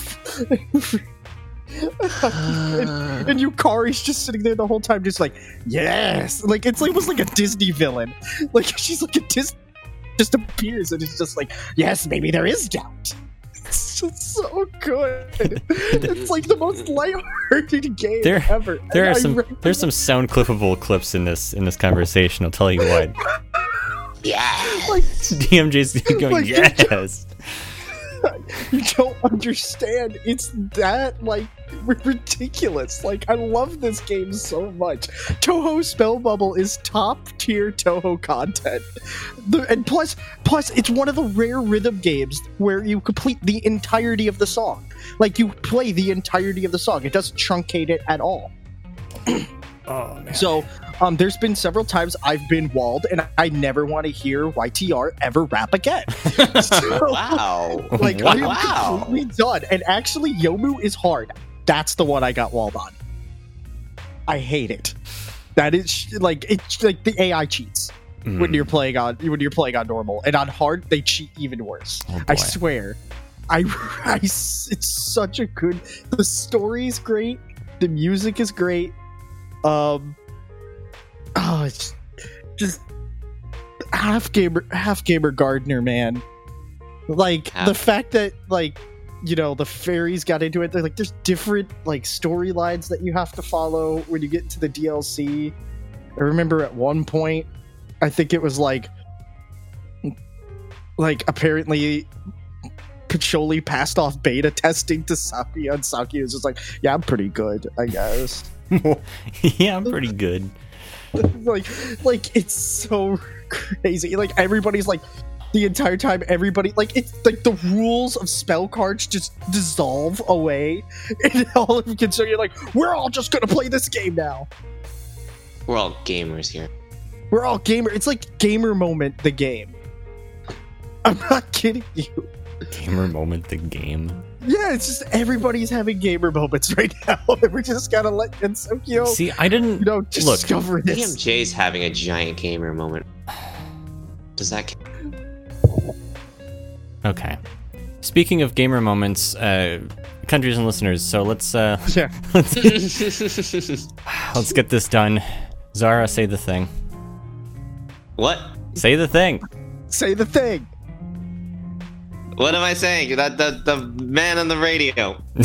and, and Yukari's just sitting there the whole time, just like, yes, like it's like almost like a Disney villain. Like she's like a Disney, just appears and it's just like, yes, maybe there is doubt. It's just so good. it's like the most lighthearted game There- ever. There And are I some recommend- there's some sound clippable clips in this in this conversation. I'll tell you what. Yeah. like DMJ's going Like, yes. you don't understand. It's that like ridiculous. Like I love this game so much. Toho Spell Bubble is top tier Toho content. The, and plus, plus it's one of the rare rhythm games where you complete the entirety of the song. Like you play the entirety of the song. It doesn't truncate it at all. Oh man. So, um, there's been several times I've been walled, and I never want to hear YTR ever rap again. So- Wow. like I am completely done. And actually, Youmu is hard. That's the one I got walled on. I hate it. That is like it's like the AI cheats when Mm. you're playing on when you're playing on normal, and on hard they cheat even worse. Oh, I boy. swear. I it's such a good. The story's great. The music is great. Um. Oh, it's just half gamer, half gamer Gardner, man. Like Half- the fact that like you know the fairies got into it. They're like there's different like storylines that you have to follow when you get into the DLC. I remember at one point, I think it was like like apparently Patchouli passed off beta testing to Saki, and Saki was just like, "Yeah, I'm pretty good, I guess." yeah, I'm pretty good. like, like it's so crazy. Like everybody's like, the entire time, everybody like it's like the rules of spell cards just dissolve away, and all of you can so you're like, "We're all just gonna play this game now." We're all gamers here. We're all gamer. It's like gamer moment. The game. I'm not kidding you. Gamer moment, the game. Yeah, it's just everybody's having gamer moments right now. We're just gotta let Gensokyo, See, I didn't you know, look. discover this. DMJ's having a giant gamer moment. Does that count? Okay. Speaking of gamer moments, uh, countries and listeners, so let's uh, Yeah. let's let's get this done. Zara, say the thing. what? Say the thing. Say the thing. What am I saying? That the the man on the radio.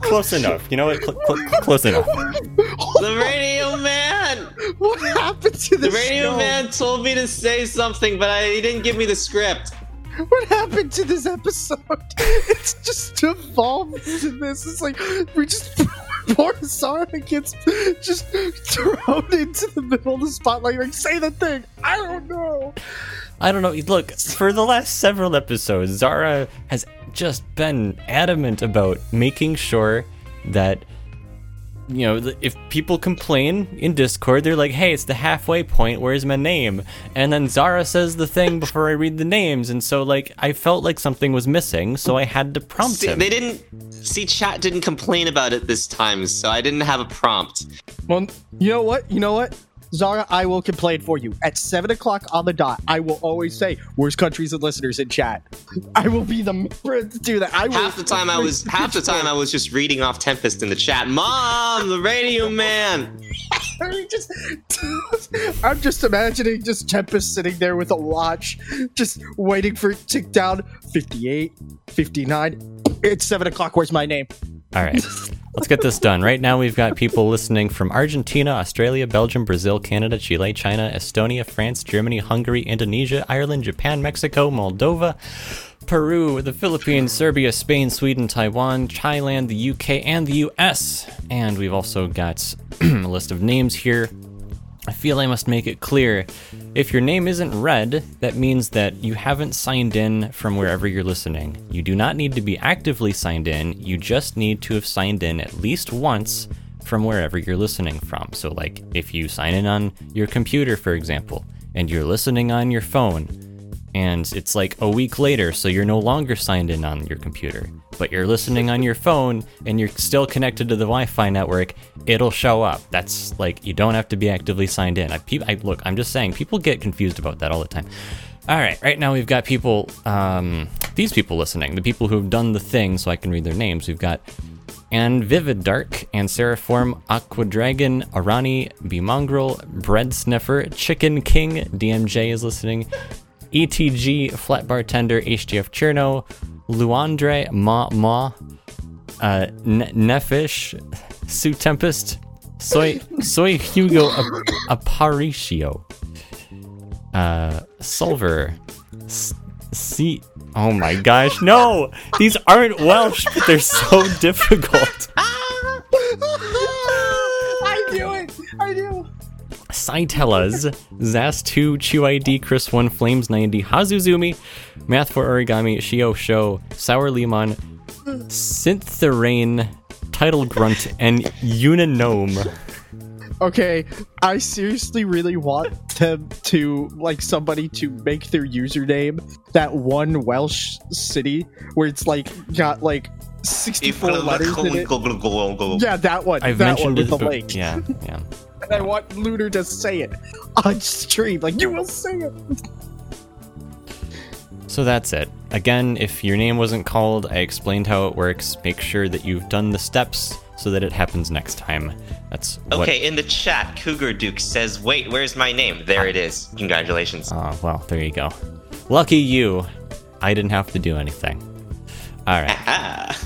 Close enough. You know what? Cl- cl- close enough. The radio man. What happened to The this radio show? man told me to say something, but I, he didn't give me the script. What happened to this episode? It's just evolved into this. It's like we just poor Zara gets just thrown into the middle of the spotlight. Like, say the thing. I don't know. I don't know. Look, for the last several episodes, Zara has just been adamant about making sure that you know, if people complain in Discord, they're like, "Hey, it's the halfway point. Where's my name?" And then Zara says the thing before I read the names, and so like I felt like something was missing, so I had to prompt See, him. they didn't see chat didn't complain about it this time, so I didn't have a prompt. Well, you know what? You know what? Zara, I will complain for you. At 7 o'clock on the dot, I will always say, worst countries and listeners in chat? I will be the member to do that. I Half the time I was half the time I was just reading off Tempest in the chat. Mom, the radio man. I just, I'm just imagining just Tempest sitting there with a watch, just waiting for it to tick down 58, 59. It's 7 o'clock. Where's my name? All right, let's get this done. Right now, we've got people listening from Argentina, Australia, Belgium, Brazil, Canada, Chile, China, Estonia, France, Germany, Hungary, Indonesia, Ireland, Japan, Mexico, Moldova, Peru, the Philippines, Serbia, Spain, Sweden, Taiwan, Thailand, the UK, and the US. And we've also got a list of names here. I feel I must make it clear. If your name isn't read, that means that you haven't signed in from wherever you're listening. You do not need to be actively signed in, you just need to have signed in at least once from wherever you're listening from. So, like if you sign in on your computer, for example, and you're listening on your phone, and it's like a week later, so you're no longer signed in on your computer, but you're listening on your phone and you're still connected to the Wi-Fi network, it'll show up. That's like you don't have to be actively signed in. I, pe- I look, I'm just saying, people get confused about that all the time. All right, right now we've got people, um, these people listening, the people who've done the thing, so I can read their names. We've got and Vivid Dark, and Seraform, Aqua Dragon, Arani, Bemongrel, Bread Sniffer, Chicken King, DMJ is listening, ETG, Flat Bartender, HDF Cherno, Luandre, Ma Ma, uh, Nefish, Sue Tempest, Soy Soy Hugo Ap- Aparicio, uh, Solver, C. Oh my gosh, no! These aren't Welsh, but they're so difficult. I knew it. I knew. Saitelas, Zas2, ChewID, Chris1, Flames 90, Hazuzumi, Math for Origami, Shio Show, Sour Lemon, Syntherain, Title Grunt, and Uninome. Okay, I seriously really want them to like somebody to make their username that one Welsh city where it's like got like 64 letters in it. Yeah, that one. I've that one mentioned with it. the be- link. Yeah, yeah. And I want Lunar to say it on stream. Like you will say it. So that's it. Again, if your name wasn't called, I explained how it works. Make sure that you've done the steps so that it happens next time. That's what- Okay, in the chat, Cougar Duke says, "Wait, where's my name?" There it is. Congratulations. Oh, well, there you go. Lucky you. I didn't have to do anything. All right. Ah.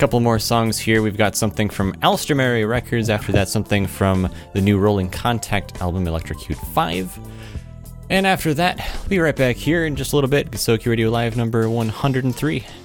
Couple more songs here. We've got something from Alstroemeria Records. After that, something from the new Rolling Contact album, Electrocute 5. And after that, we'll be right back here in just a little bit. Soki Radio Live number 103.「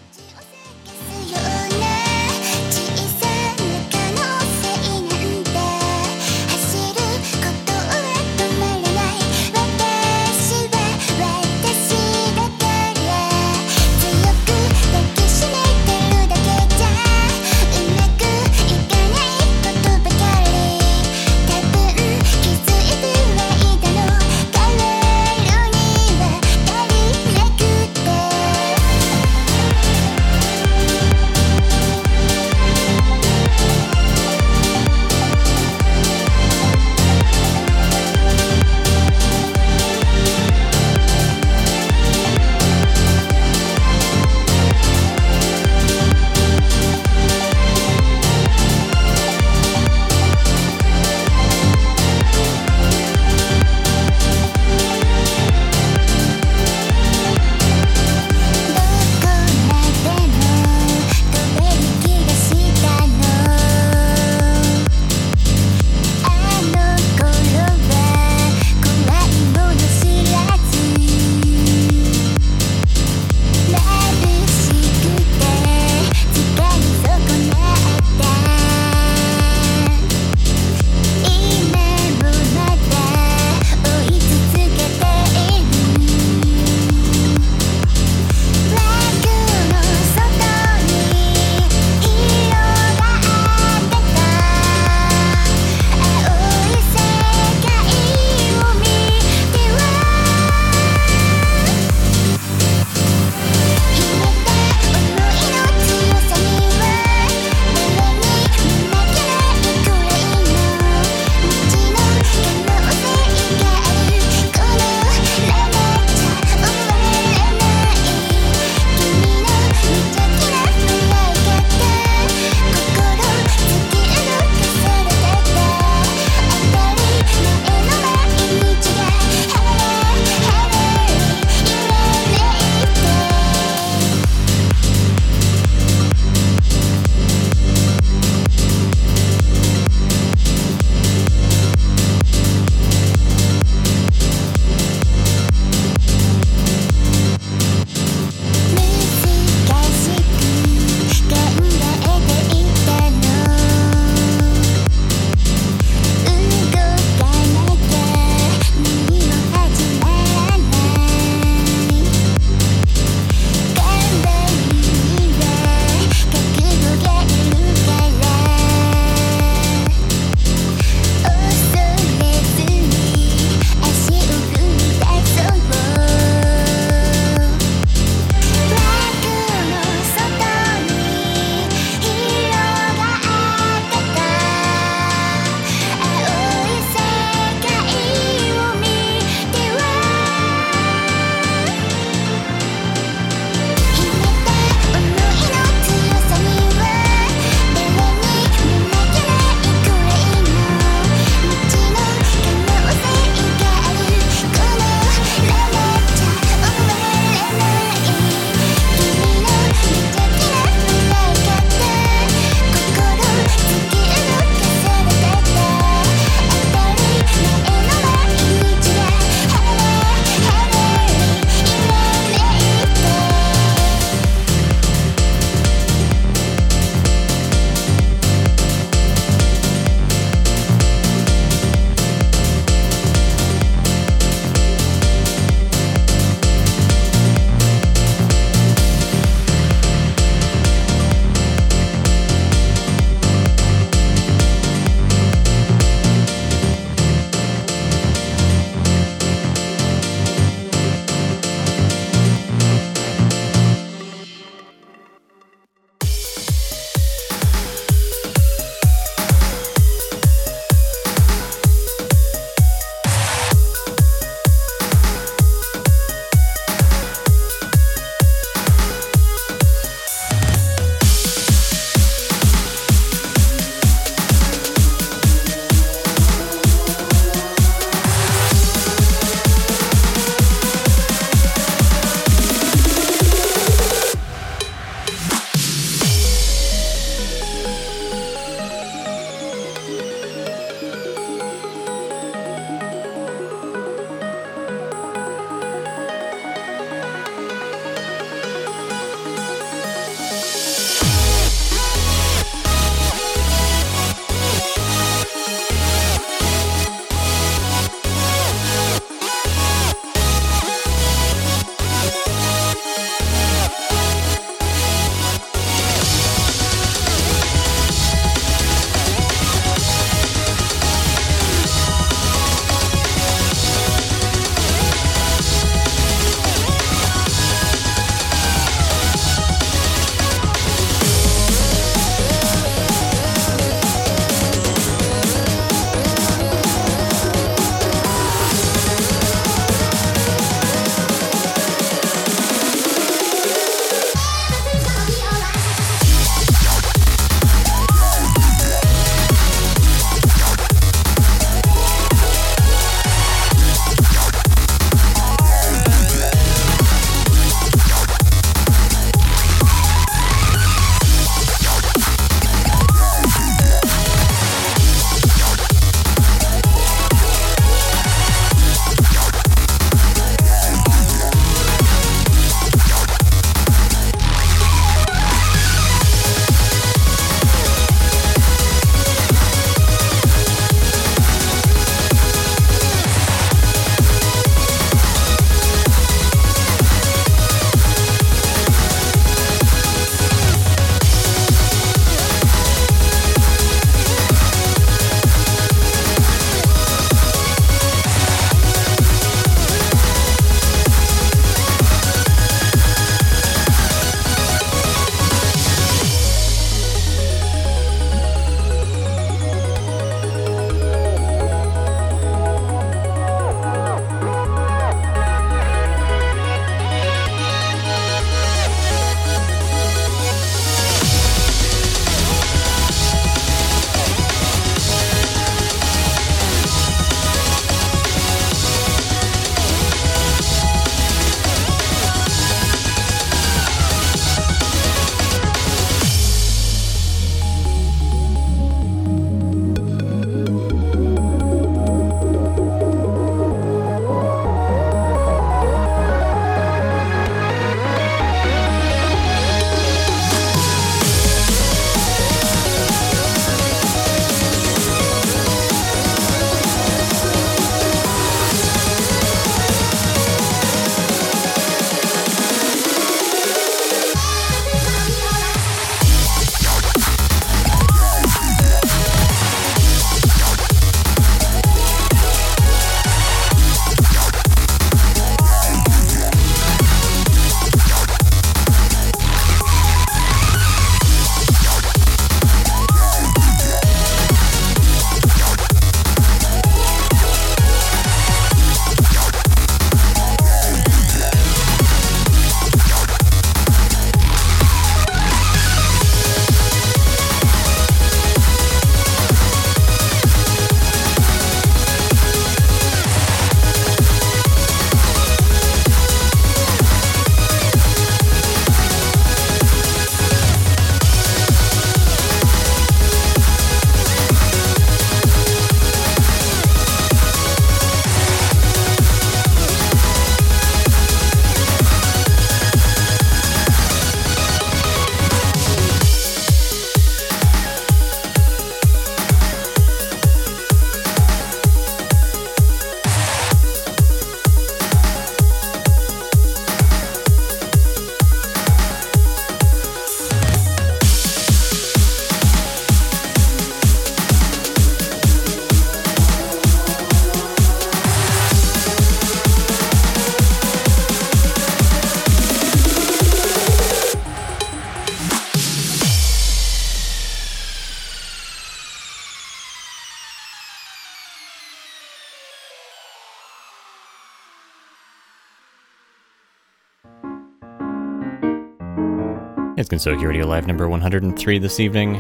It's Gensokyo Radio Live number 103 this evening.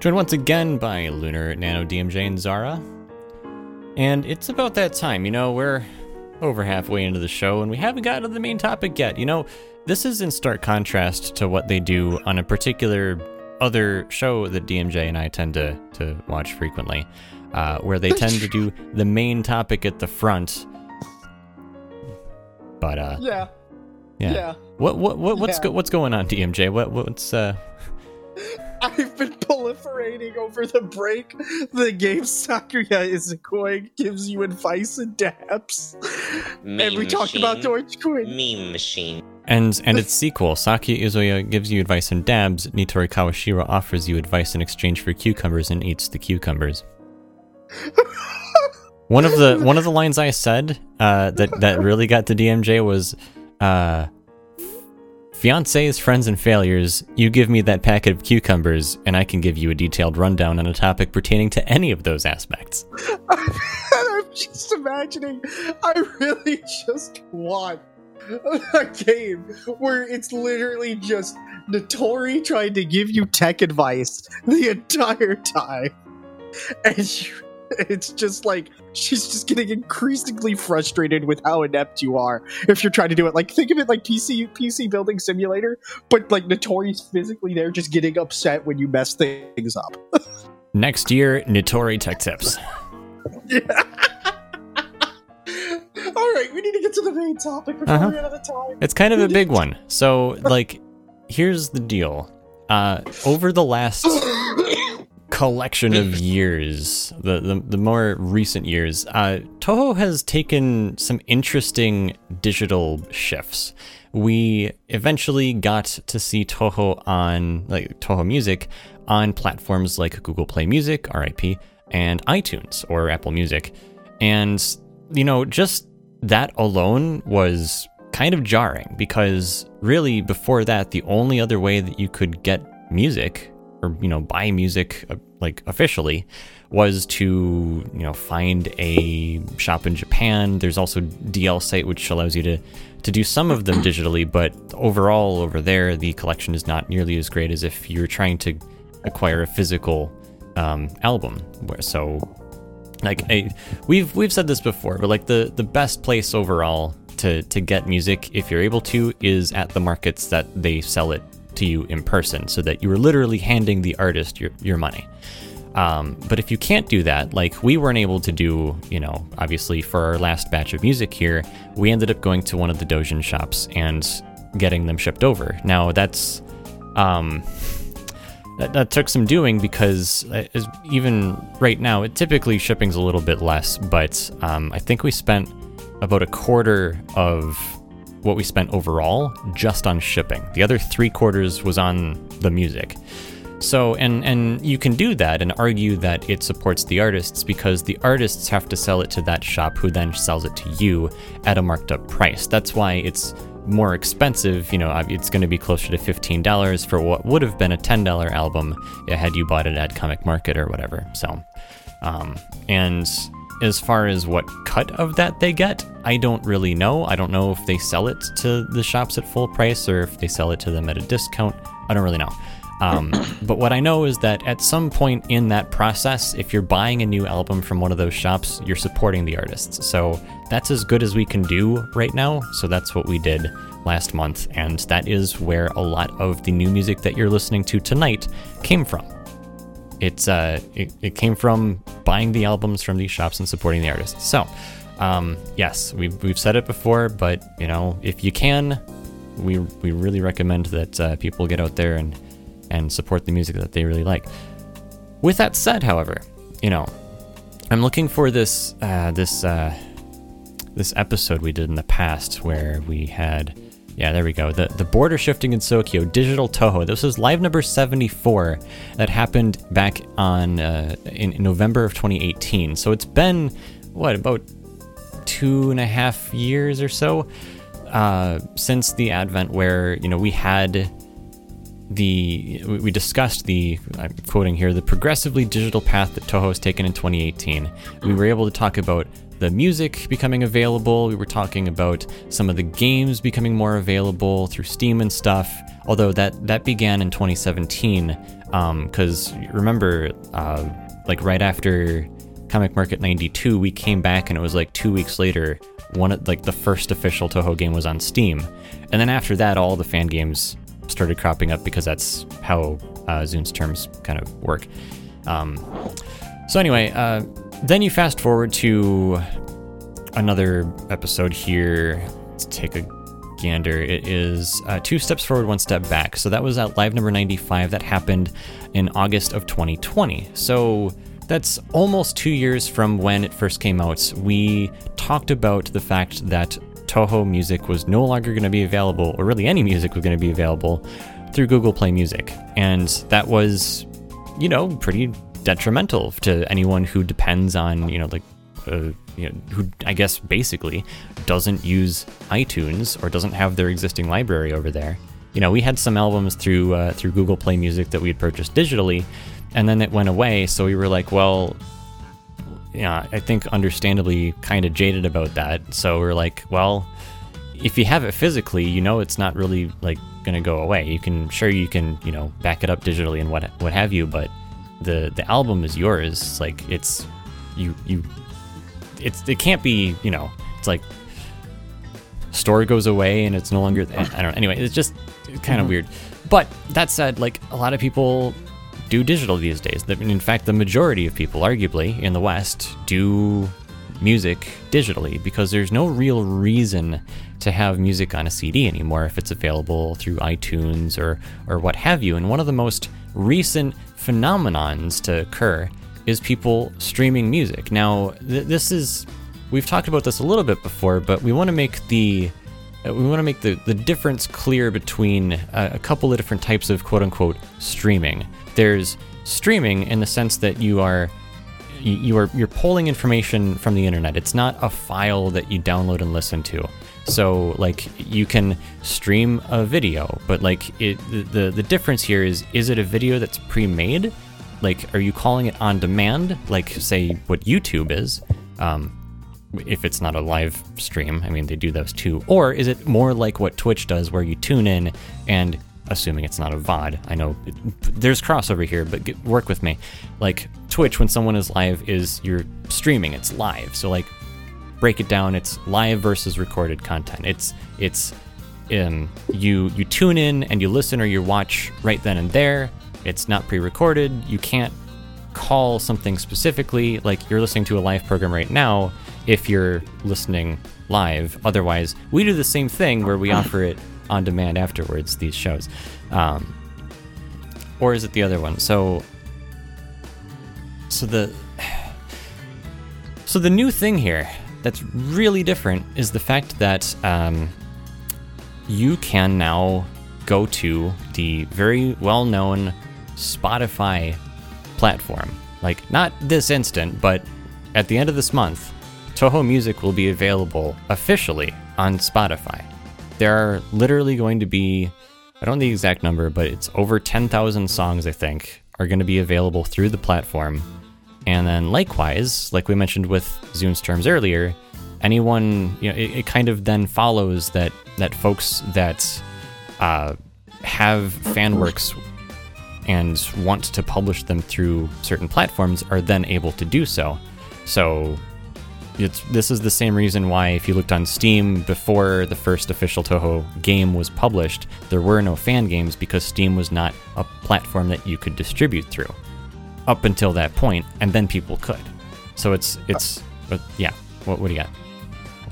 Joined once again by Lunar, Nano, DMJ, and Zara. And it's about that time, you know, we're over halfway into the show and we haven't gotten to the main topic yet. You know, this is in stark contrast to what they do on a particular other show that DMJ and I tend to, to watch frequently, uh, where they tend to do the main topic at the front. But, uh, Yeah. Yeah. Yeah. What, what, what, what's, Yeah. go, what's going on, DMJ? What, what's, uh, I've been proliferating over the break. The game Sakuya Izayoi gives you advice and dabs. and we Meme talked about George Dogecoin. Meme machine. And and its sequel, Saki Izoya gives you advice and dabs. Nitori Kawashiro offers you advice in exchange for cucumbers and eats the cucumbers. One of the one of the lines I said uh, that that really got to DMJ was, uh, "Fiancés, friends, and failures. You give me that packet of cucumbers, and I can give you a detailed rundown on a topic pertaining to any of those aspects." I'm just imagining, I really just want a game where it's literally just Nitori trying to give you tech advice the entire time. And you, it's just like, she's just getting increasingly frustrated with how inept you are if you're trying to do it. Like, think of it like PC, PC building simulator, but like Nitori's physically there just getting upset when you mess things up. Next year, Nitori Tech Tips. All right, we need to get to the main topic before Uh-huh. we run out of time. It's kind of a big one. So, like, here's the deal. Uh, over the last collection of years, the, the, the more recent years, uh, Toho has taken some interesting digital shifts. We eventually got to see Toho on, like, Toho Music on platforms like Google Play Music, RIP, and iTunes or Apple Music. And, you know, just that alone was kind of jarring because really before that the only other way that you could get music or you know buy music uh, like officially was to you know find a shop in Japan. There's also DLsite which allows you to to do some of them digitally but overall over there the collection is not nearly as great as if you're trying to acquire a physical um, album. So like I, we've we've said this before, but like the the best place overall to to get music, if you're able to, is at the markets that they sell it to you in person, so that you are literally handing the artist your your money. Um, but if you can't do that, like we weren't able to do, you know, obviously for our last batch of music here, we ended up going to one of the Dojin shops and getting them shipped over. Now that's um, that, that took some doing because uh, even right now, it typically shipping's a little bit less, but um, I think we spent about a quarter of what we spent overall just on shipping. The other three quarters was on the music. So, and and you can do that and argue that it supports the artists because the artists have to sell it to that shop who then sells it to you at a marked up price. That's why it's more expensive. You know, it's going to be closer to fifteen dollars for what would have been a ten dollar album had you bought it at Comic Market or whatever. So, um, and as far as what cut of that they get, I don't really know. I don't know if they sell it to the shops at full price or if they sell it to them at a discount. I don't really know. Um, but what I know is that at some point in that process, if you're buying a new album from one of those shops, you're supporting the artists. So that's as good as we can do right now. So that's what we did last month. And that is where a lot of the new music that you're listening to tonight came from. It's uh, it, it came from buying the albums from these shops and supporting the artists. So, um, yes, we've we've said it before, but you know, if you can, we we really recommend that uh, people get out there and and support the music that they really like. With that said, however, you know, I'm looking for this uh, this uh, this episode we did in the past where we had yeah there we go. The the border shifting in Tokyo digital Toho. This was live number 74 that happened back on uh, in, in November of 2018 so it's been what about two and a half years or so uh, since the advent where you know we had the we we discussed the I'm quoting here the progressively digital path that Toho has taken in 2018. We were able to talk about the music becoming available. We were talking about some of the games becoming more available through Steam and stuff. Although that that began in 2017, because remember, uh, like right after Comic Market 92, we came back and it was like two weeks later. One of- like the first official Toho game was on Steam, and then after that, all the fan games started cropping up because that's how uh, ZUN's terms kind of work. Um, so anyway, uh, then you fast forward to another episode here. Let's take a gander. It is uh, two steps forward, one step back. So that was at live number 95. That happened in August of 2020. So that's almost two years from when it first came out. We talked about the fact that Toho music was no longer going to be available, or really any music was going to be available through Google Play Music. And that was, you know, pretty detrimental to anyone who depends on, you know, like, uh, you know, who I guess basically doesn't use iTunes or doesn't have their existing library over there. You know, we had some albums through uh, through Google Play Music that we had purchased digitally, and then it went away. So we were like, well, yeah, I think understandably kind of jaded about that. So we're like, well, if you have it physically, you know it's not really like gonna go away. You can sure you can you know back it up digitally and what what have you, but the the album is yours. It's like it's you you it's it can't be you know it's like store goes away and it's no longer I don't know. Anyway, it's just kind of mm-hmm. weird. But that said, like a lot of people do digital these days. In fact, the majority of people, arguably in the West, do music digitally because there's no real reason to have music on a CD anymore if it's available through iTunes or or what have you. And one of the most recent phenomenons to occur is people streaming music. Now, th- this is we've talked about this a little bit before, but we want to make the uh, we want to make the, the difference clear between uh, a couple of different types of quote unquote streaming. There's streaming in the sense that you are you, you are you're pulling information from the internet. It's not a file that you download and listen to. So like you can stream a video, but like it the the, difference here is is it a video that's pre-made? Like are you calling it on demand like say what YouTube is? Um, if it's not a live stream. I mean, they do those too. Or is it more like what Twitch does, where you tune in and, assuming it's not a VOD, I know it, there's crossover here, but get, work with me. Like Twitch, when someone is live, is you're streaming. It's live. So like, break it down. It's live versus recorded content. It's it's um, you you tune in and you listen or you watch right then and there. It's not pre-recorded. You can't call something specifically like you're listening to a live program right now if you're listening live otherwise we do the same thing where we offer it on demand afterwards these shows um, or is it the other one so so the so the new thing here that's really different is the fact that um, you can now go to the very well-known Spotify platform. Like not this instant, but at the end of this month, Toho Music will be available officially on Spotify. There are literally going to be I don't know the exact number, but it's over 10,000 songs I think are going to be available through the platform. And then likewise, like we mentioned with ZUN's terms earlier, anyone, you know, it, it kind of then follows that that folks that uh, have fan works and want to publish them through certain platforms are then able to do so. So this is the same reason why if you looked on Steam before the first official Toho game was published, there were no fan games because Steam was not a platform that you could distribute through up until that point, and then people could. So it's it's but yeah. What what do you got?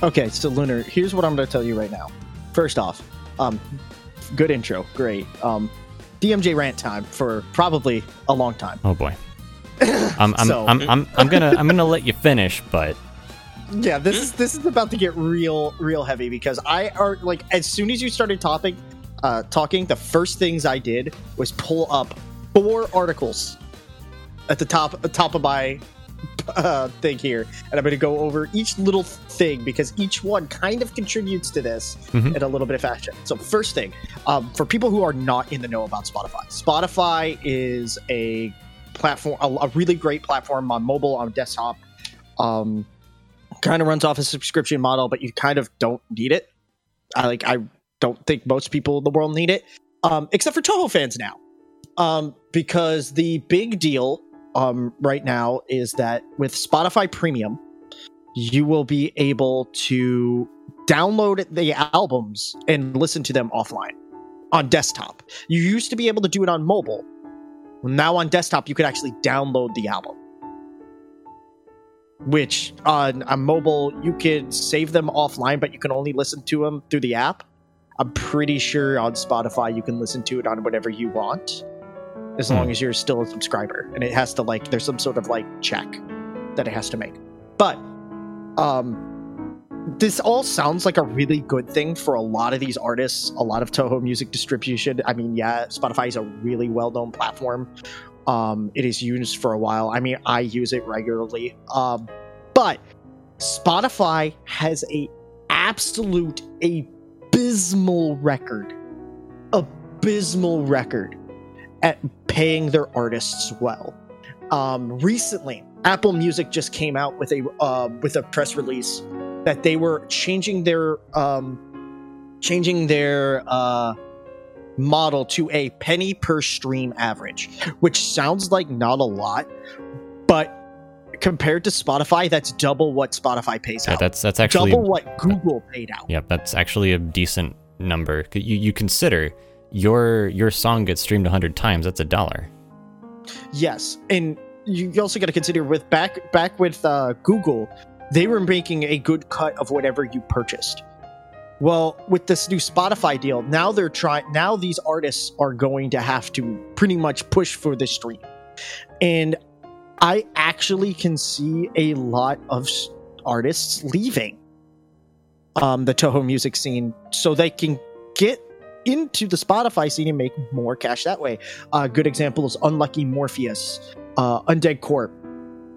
Okay, so Lunar, here's what I'm going to tell you right now. First off, um, good intro, great. Um, DMJ rant time for probably a long time. Oh boy. I'm I'm, So- I'm, I'm I'm gonna I'm gonna let you finish, but Yeah, this is this is about to get real real heavy because I are like as soon as you started topic uh talking, the first things I did was pull up four articles at the top top of my uh, thing here, and I'm going to go over each little thing because each one kind of contributes to this Mhm. in a little bit of fashion. So, first thing, um, for people who are not in the know about Spotify, Spotify is a platform, a, a really great platform on mobile, on desktop. Um, kind of runs off a subscription model, but you kind of don't need it. I like I don't think most people in the world need it, um, except for Toho fans now, um, because the big deal um, right now is that with Spotify Premium, you will be able to download the albums and listen to them offline on desktop. You used to be able to do it on mobile. Now on desktop, you could actually download the album. Which on a mobile, you could save them offline, but you can only listen to them through the app. I'm pretty sure on Spotify you can listen to it on whatever you want, as long Hmm. as you're still a subscriber. And it has to like, there's some sort of like check that it has to make. But um, this all sounds like a really good thing for a lot of these artists, a lot of Toho music distribution. I mean, yeah, Spotify is a really well-known platform. Um, it is used for a while. I mean, I use it regularly. Um, but Spotify has a absolute abysmal record, abysmal record at paying their artists well. Um, recently, Apple Music just came out with a uh, with a press release that they were changing their um, changing their uh, model to a penny per stream average, which sounds like not a lot, but compared to Spotify, that's double what Spotify pays Yeah, out. that's that's actually double what Google paid out. Yep, that's actually a decent number. You you consider your your song gets streamed 100 times, that's a dollar. Yes, and you also got to consider with back back with uh, Google, they were making a good cut of whatever you purchased. Well, with this new Spotify deal, now they're trying. Now these artists are going to have to pretty much push for the stream, and I actually can see a lot of artists leaving um, the Toho music scene so they can get into the Spotify scene and make more cash that way. A good example is Unlucky Morpheus, uh, Undead Corp.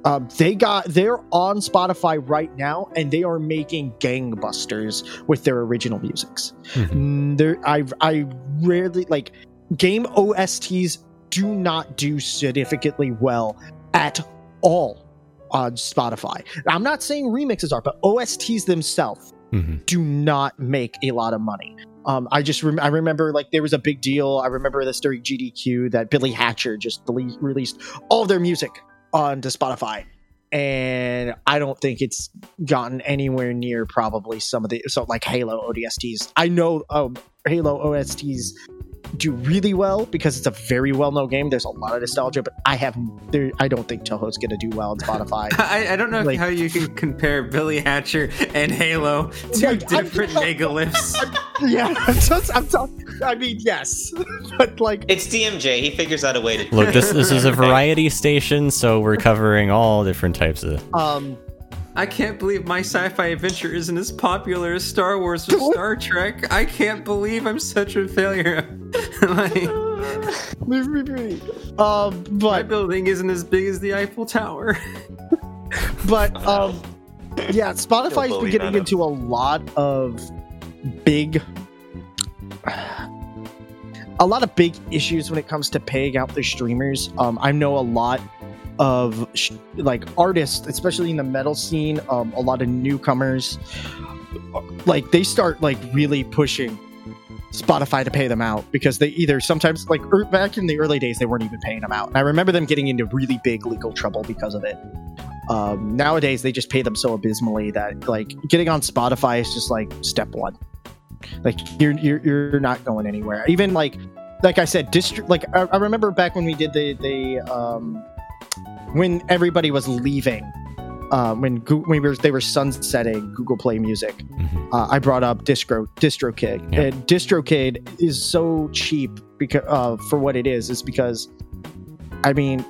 Um, they got they're on Spotify right now, and they are making gangbusters with their original musics. Mm, There, I I rarely like game OSTs do not do significantly well at all on Spotify. I'm not saying remixes are, but OSTs themselves hmm do not make a lot of money. Um, I just rem- I remember like there was a big deal. I remember this during GDQ that Billy Hatcher just released all their music onto Spotify, and I don't think it's gotten anywhere near probably some of the so like Halo ODSTs. I know um, Halo OSTs do really well because it's a very well known game. There's a lot of nostalgia, but I have there. I don't think Toho's gonna do well on Spotify. I, I don't know Like- how you can compare Billy Hatcher and Halo, two Like, I'm- different megaliths. yeah, I'm just I'm talking. I mean, yes, but like It's DMJ. He figures out a way to. Look, this this is a variety station, so we're covering all different types of um. I can't believe my sci-fi adventure isn't as popular as Star Wars or Star Trek. I can't believe I'm such a failure. like, Um, my building isn't as big as the Eiffel Tower. but um, yeah, Spotify's been getting into a lot of big, a lot of big issues when it comes to paying out their streamers. Um, I know a lot of sh- like artists, especially in the metal scene. Um, a lot of newcomers, like they start like really pushing Spotify to pay them out because they either sometimes like er, back in the early days they weren't even paying them out. And I remember them getting into really big legal trouble because of it. Um, nowadays they just pay them so abysmally that like getting on Spotify is just like step one. Like you're you're, you're not going anywhere. Even like like I said, distri- like I, I remember back when we did the the um, when everybody was leaving. Uh, when Goo- when we were, they were sunsetting Google Play Music, Mhm. uh, I brought up Distro DistroKid. Yeah. And DistroKid is so cheap because uh, for what it is, is because I mean,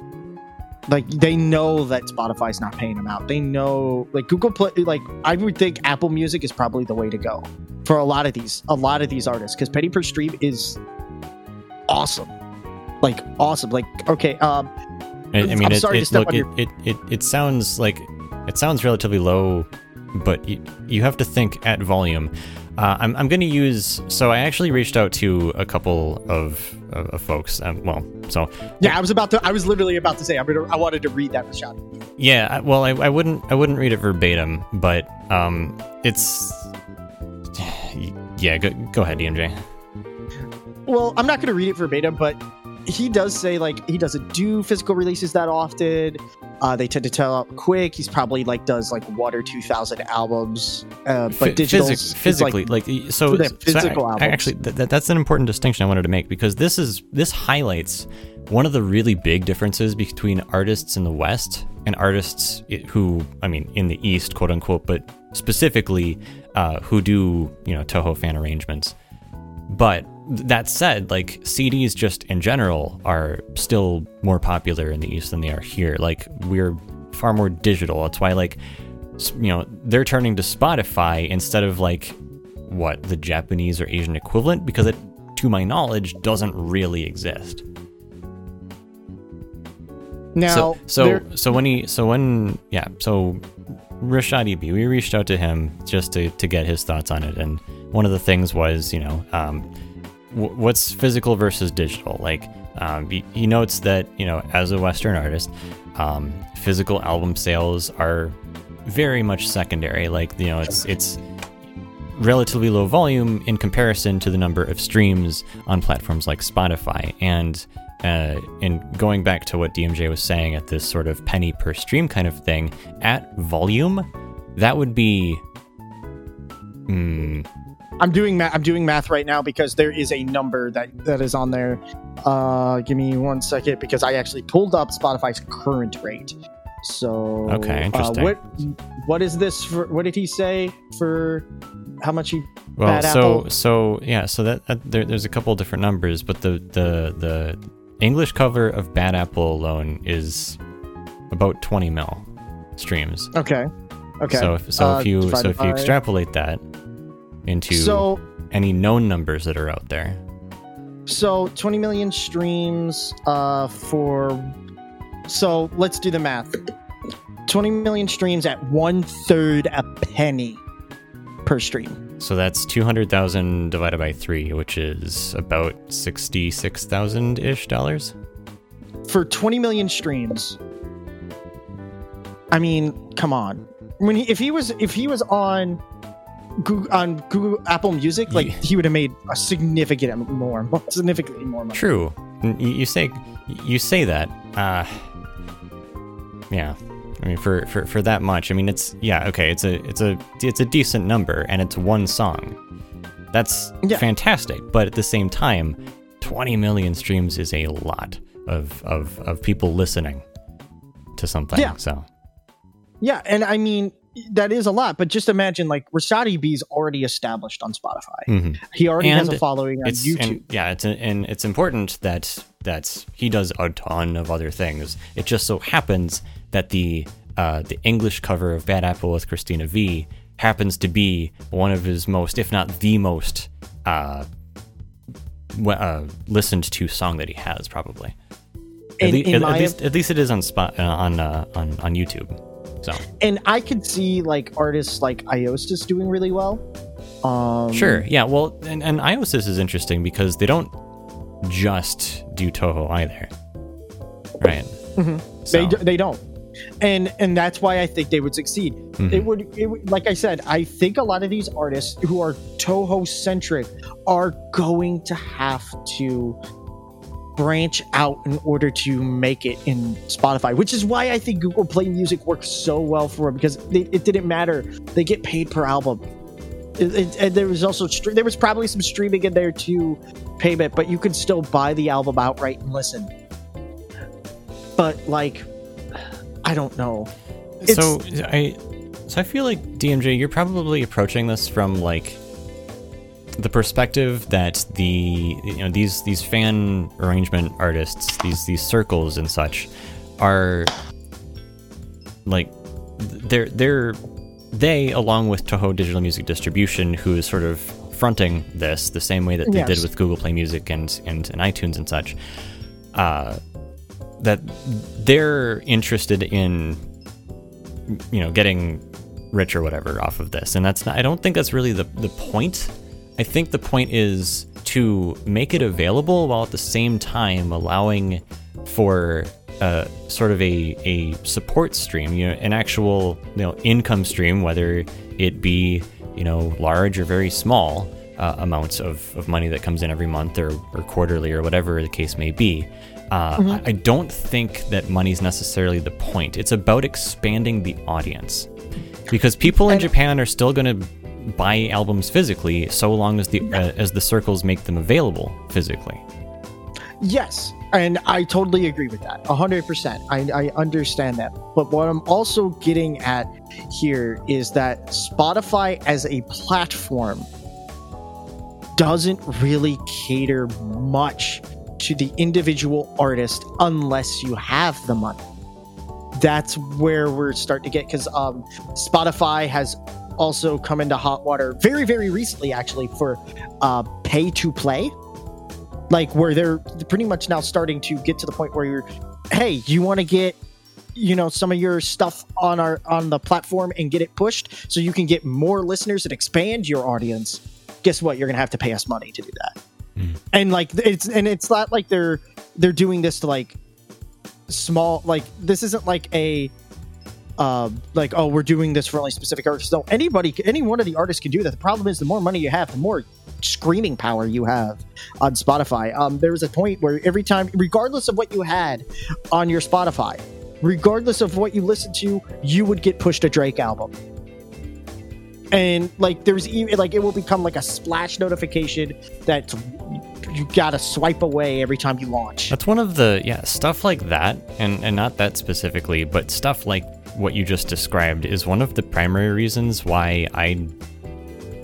like they know that Spotify's not paying them out. They know like Google Play. Like I would think Apple Music is probably the way to go for a lot of these a lot of these artists because penny per stream is awesome, like awesome. Like okay, um, I, I mean, I'm it, sorry to step look, on it, your- it, it, it sounds like it sounds relatively low, but you, you have to think at volume. Uh, I'm, I'm going to use. So I actually reached out to a couple of, of, of folks. Um, well, so Yeah, I was about to. I was literally about to say. I'm gonna, I wanted to read that Shadi. yeah. Well, I, I wouldn't I wouldn't read it verbatim, but um, it's yeah. Go, go ahead, DMJ. Well, I'm not gonna read it verbatim, but he does say like he doesn't do physical releases that often. Uh, they tend to tell out quick. He's probably like does like one or two thousand albums, uh, but digital physic- physically, like, y- so, the so physical I- I actually, th- that's an important distinction I wanted to make because this is this highlights one of the really big differences between artists in the West and artists who, I mean, in the East, quote unquote, but specifically uh, who do you know Toho fan arrangements. But that said, like CDs just in general are still more popular in the East than they are here. Like we're far more digital. That's why like you know they're turning to Spotify instead of like what the Japanese or Asian equivalent because it, to my knowledge, doesn't really exist. now. so so there- so when he so when yeah so RichaadEB, we reached out to him just to to get his thoughts on it, and one of the things was you know um, what's physical versus digital. Like um, he, he notes that you know as a Western artist, um, physical album sales are very much secondary. Like you know it's it's relatively low volume in comparison to the number of streams on platforms like Spotify. And uh, and going back to what DMJ was saying at this sort of penny per stream kind of thing, at volume, that would be. Hmm. I'm doing math. I'm doing math right now because there is a number that that is on there. Uh, give me one second because I actually pulled up Spotify's current rate. So Okay, uh, interesting. what what is this for? What did he say for how much you? Well, Bad so Apple. so yeah, so that, that there, there's a couple different numbers, but the the the English cover of Bad Apple alone is about 20 mil streams. Okay, okay. So if, so Uh, if you so if you extrapolate that into so any known numbers that are out there, so 20 million streams uh for so let's do the math. 20 million streams at one third a penny per stream. So that's 200,000 divided by 3, which is about 66,000 ish dollars. for 20 million streams. I mean come on. When he, if he was if he was on Google, on Google Apple Music, like he would have made a significant more, significantly more money. True. You, you say you say that. Uh Yeah. I mean for, for for that much. I mean it's yeah, okay, it's a it's a it's a decent number and it's one song. That's Yeah. fantastic, but at the same time, 20 million streams is a lot of of of people listening to something. Yeah. So, Yeah, and I mean that is a lot, but just imagine like RichaadEB's already established on Spotify. mhm. He already has a following on it's YouTube. and, yeah it's and it's important that that he does a ton of other things it just so happens that the uh, the english cover of bad apple with Christina Vee happens to be one of his most if not the most uh, we- uh listened to song that he has probably at, In- lea- in at- my at least at least it is on spot uh, on uh, on on youtube so and I could see like artists like IOSYS doing really well. Um, Sure. Yeah. Well, and, and IOSYS is interesting because they don't just do Toho either. Right. Mhm. So, They, d- they don't. And and that's why I think they would succeed. mhm. It would, it would, like I said, I think a lot of these artists who are Toho centric are going to have to branch out in order to make it in Spotify, which is why I think Google Play Music works so well for them because they, it didn't matter. They get paid per album. It, it, and there was also there was probably some streaming in there too, payment, but you could still buy the album outright and listen. But like, I don't know. so I so I feel like DMJ, you're probably approaching this from like the perspective that the you know these these fan arrangement artists, these these circles and such, are like they're they're they along with Toho Digital Music Distribution, who is sort of fronting this the same way that they did with Google Play Music and and, and iTunes and such. Uh, that they're interested in you know getting rich or whatever off of this. And that's not, I don't think that's really the, the point. I think the point is to make it available while at the same time allowing for uh, sort of a, a support stream, you know, an actual you know income stream, whether it be you know large or very small uh, amounts of, of money that comes in every month or, or quarterly or whatever the case may be. Uh, I, I don't think that money's necessarily the point. It's about expanding the audience because people in Japan are still going to buy albums physically so long as the uh, as the circles make them available physically. Yes, and I totally agree with that. 100%. I, I understand that. But what I'm also getting at here is that Spotify as a platform doesn't really cater much to the individual artist unless you have the money. That's where we're starting to get because um, Spotify has also come into hot water very, very recently, actually, for uh, pay to play. Like where they're pretty much now starting to get to the point where you're hey you want to get you know some of your stuff on our on the platform and get it pushed so you can get more listeners and expand your audience. Guess what? You're gonna have to pay us money to do that. And like it's and it's not like they're they're doing this to like small like this isn't like a uh, like oh we're doing this for only specific artists. No anybody any one of the artists can do that. The problem is the more money you have the more screaming power you have on spotify. Um, there was a point where every time regardless of what you had on your spotify regardless of what you listened to you would get pushed a drake album. And like there's even like it will become like a splash notification that you gotta swipe away every time you launch. That's one of the yeah stuff like that, and and not that specifically, but stuff like what you just described is one of the primary reasons why I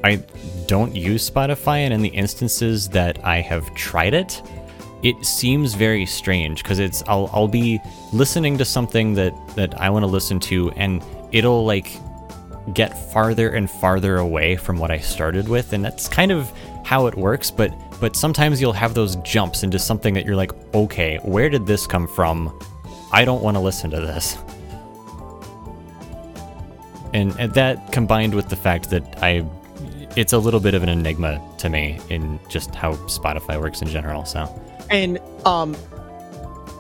I don't use Spotify, and in the instances that I have tried it, it seems very strange because it's I'll I'll be listening to something that that I want to listen to, and it'll like get farther and farther away from what I started with, and that's kind of how it works. But but sometimes you'll have those jumps into something that you're like, okay, where did this come from? I don't want to listen to this. And, and that combined with the fact that I, it's a little bit of an enigma to me in just how Spotify works in general. So and um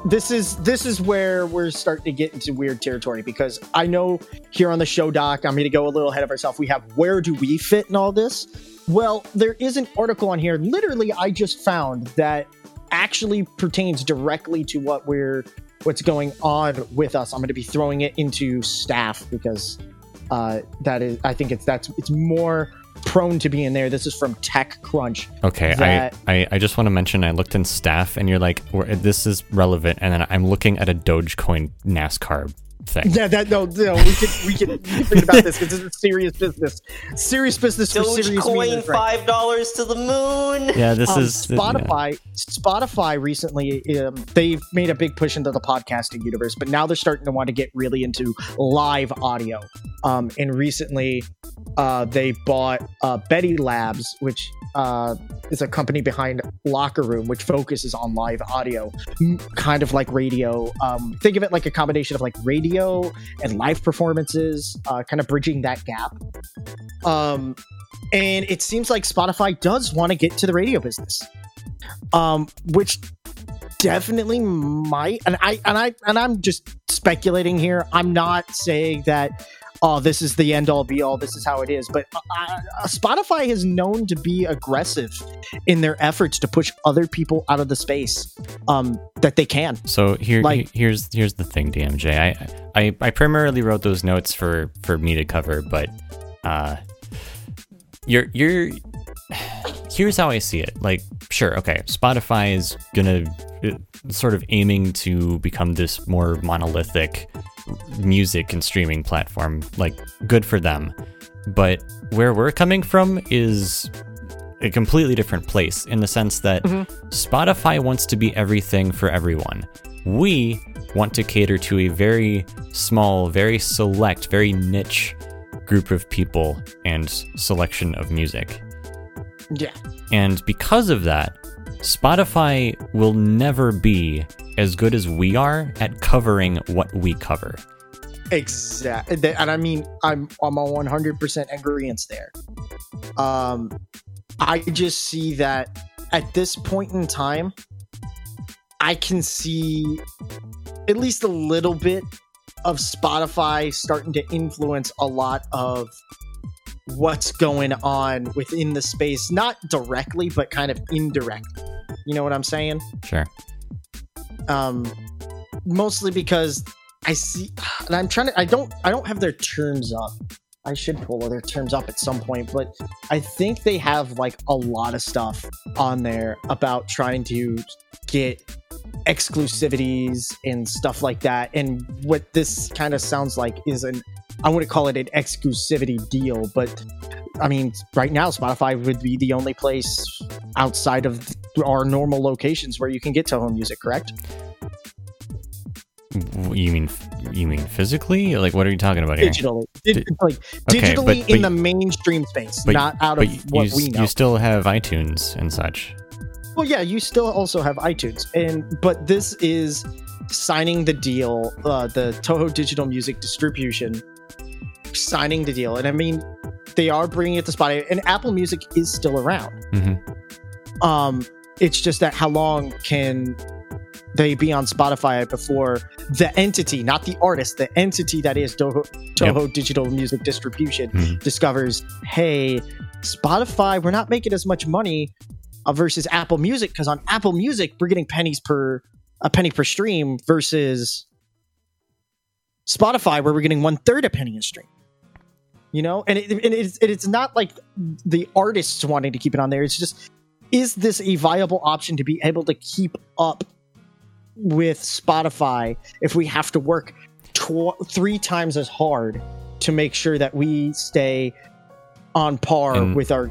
this is this is where we're starting to get into weird territory because I know here on the show doc, I'm going to go a little ahead of ourselves. We have where do we fit in all this? Well, there is an article on here. Literally, I just found that actually pertains directly to what we're what's going on with us. I'm going to be throwing it into staff because uh, that is I think it's that's it's more prone to be in there. This is from TechCrunch. Okay, that- I, I, I just want to mention I looked in staff and you're like, this is relevant, and then I'm looking at a Dogecoin NASCAR thing. Yeah, that no, no, we can we can, we can forget about this because this is serious business. Serious business for serious Dogecoin reasons, five dollars to the moon. Yeah, this Um, is yeah. Spotify. Spotify recently, um, they've made a big push into the podcasting universe, but now they're starting to want to get really into live audio. Um, and recently, uh, they bought uh, Betty Labs, which uh, is a company behind Locker Room, which focuses on live audio, kind of like radio. Um, think of it like a combination of like radio and live performances, uh, kind of bridging that gap. Um, and it seems like Spotify does want to get to the radio business, um, which definitely might. And I and I and I'm just speculating here. I'm not saying that. Oh, this is the end all be all. This is how it is. But uh, uh, Spotify is known to be aggressive in their efforts to push other people out of the space um, that they can. So here, Like- he- here's here's the thing, DMJ. I, I I primarily wrote those notes for for me to cover, but uh, you're you're here's how I see it. Like, sure, okay, Spotify is gonna uh, sort of aiming to become this more monolithic music and streaming platform. Like, good for them. But where we're coming from is a completely different place in the sense that mm-hmm. Spotify wants to be everything for everyone. We want to cater to a very small, very select, very niche group of people and selection of music. Yeah. And because of that, Spotify will never be as good as we are at covering what we cover. Exactly, and I mean, I'm I'm a 100 percent agreement there. Um, I just see that at this point in time, I can see at least a little bit of Spotify starting to influence a lot of what's going on within the space, not directly, but kind of indirectly. You know what I'm saying? Sure. um mostly because i see and i'm trying to i don't i don't have their terms up i should pull their terms up at some point but i think they have like a lot of stuff on there about trying to get exclusivities and stuff like that and what this kind of sounds like is an i wouldn't call it an exclusivity deal but i mean right now spotify would be the only place outside of our normal locations where you can get toho music correct You mean you mean physically? Like what are you talking about here? digitally, Di- like Okay, digitally but- in the mainstream space, But- not out but of you, what you, we know. you still have iTunes and such. well, yeah, you still also have iTunes, and but this is signing the deal, uh, the Toho Digital Music Distribution, signing the deal, and I mean, they are bringing it to Spotify, and Apple Music is still around. hmm Um, it's just that how long can they be on Spotify before the entity, not the artist, the entity that is Toho, Toho Digital Music Distribution Mhm. discovers, hey, Spotify, we're not making as much money uh, versus Apple Music because on Apple Music we're getting pennies per a penny per stream versus Spotify where we're getting one third a penny a stream. You know, and, it, and it's it's not like the artists wanting to keep it on there. It's just is this a viable option to be able to keep up with Spotify if we have to work tw- three times as hard to make sure that we stay on par And- with our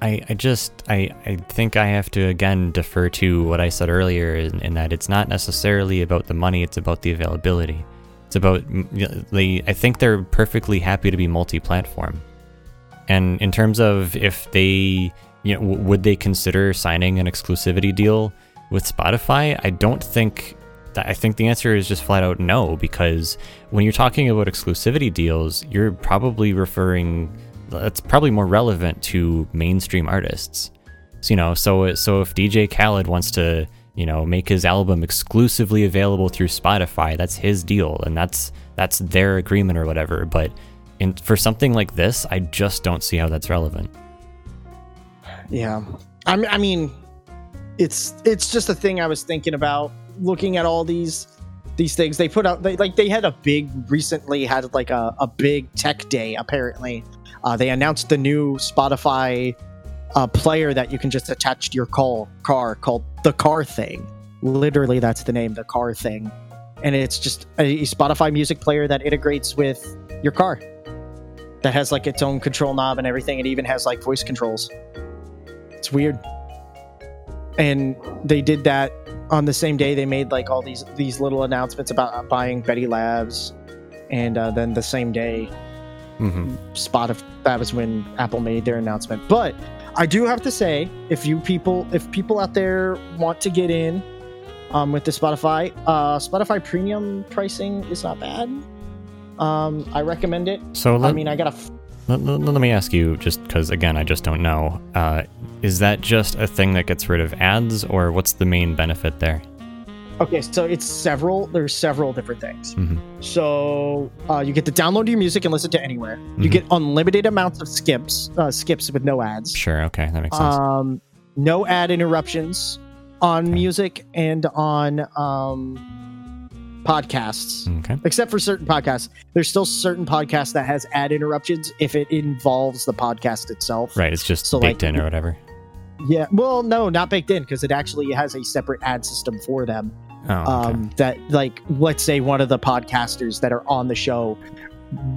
I, I just I, I think I have to again defer to what I said earlier in, in that it's not necessarily about the money, it's about the availability. It's about they I think they're perfectly happy to be multi-platform. And in terms of if they you know w- would they consider signing an exclusivity deal with Spotify? I don't think I think the answer is just flat out no because when you're talking about exclusivity deals, you're probably referring that's probably more relevant to mainstream artists. So, you know, so so if DJ Khaled wants to, you know, make his album exclusively available through Spotify, that's his deal and that's that's their agreement or whatever. But in, for something like this, I just don't see how that's relevant. Yeah, I mean, I mean, it's it's just a thing I was thinking about looking at all these these things they put out. They like they had a big recently had like a, a big tech day. Apparently, uh, they announced the new Spotify uh, player that you can just attach to your call car called the Car Thing. Literally, that's the name, the Car Thing, and it's just a Spotify music player that integrates with your car. That has like its own control knob and everything. It even has like voice controls. It's weird. And they did that on the same day they made like all these these little announcements about buying Betty Labs, and uh, then the same day, hmm Spotify that was when Apple made their announcement. But I do have to say, if you people, if people out there want to get in um, with the Spotify, uh, Spotify Premium pricing is not bad. Um, I recommend it. So let, I mean, I got a f- let, let- let me ask you, just because again, I just don't know. Uh, is that just a thing that gets rid of ads, or what's the main benefit there? Okay, so it's several. There's several different things. Mhm. So uh, you get to download your music and listen to anywhere. You Mhm. get unlimited amounts of skips, uh, skips with no ads. Sure, okay, that makes sense. Um, no ad interruptions on Okay. music and on um, podcasts, okay, except for certain podcasts. There's still certain podcasts that has ad interruptions if it involves the podcast itself. right. It's just so, baked like, in or whatever. Yeah. Well, no, not baked in because it actually has a separate ad system for them Oh, okay. um, that like let's say one of the podcasters that are on the show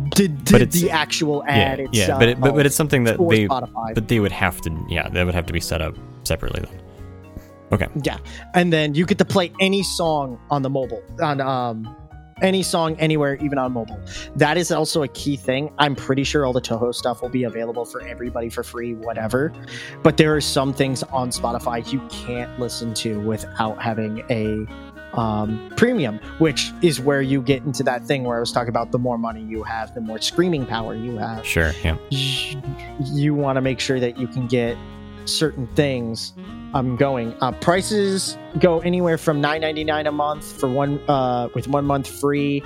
did, did it's- the actual yeah, ad yeah, itself but it, but, but it's something that they Spotify. but they would have to yeah that would have to be set up separately then. Okay. Yeah, and then you get to play any song on the mobile on um any song anywhere, even on mobile. That is also a key thing. I'm pretty sure all the Toho stuff will be available for everybody for free, whatever. But there are some things on Spotify you can't listen to without having a um, premium, which is where you get into that thing where I was talking about the more money you have, the more screaming power you have. Sure. Yeah. You want to make sure that you can get certain things um, going. Uh, prices go anywhere from nine ninety nine a month for one uh, with one month free.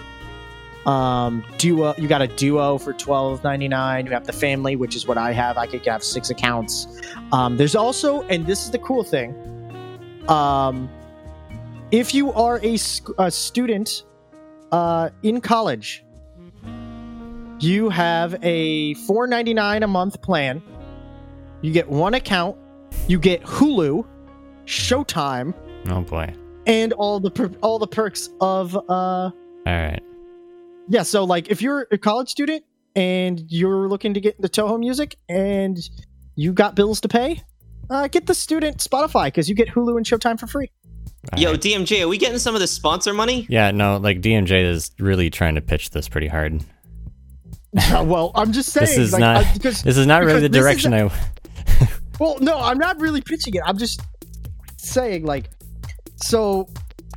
Um, duo, you got a duo for twelve ninety nine. You have the family, which is what I have. I could have six accounts. Um, there's also, and this is the cool thing. Um, if you are a, a student uh, in college, you have a four ninety nine a month plan. You get one account. You get Hulu, Showtime, Oh boy. and all the per- all the perks of uh All right. yeah. So like if you're a college student and you're looking to get into Toho music and you got bills to pay, uh, get the student Spotify because you get Hulu and Showtime for free. All Yo, right. DMJ, are we getting some of the sponsor money? Yeah. No. Like DMJ is really trying to pitch this pretty hard. Well, I'm just saying This is like, not- I- because This is not really the Because this is direction I. Well, no, I'm not really pitching it. I'm just saying, like, so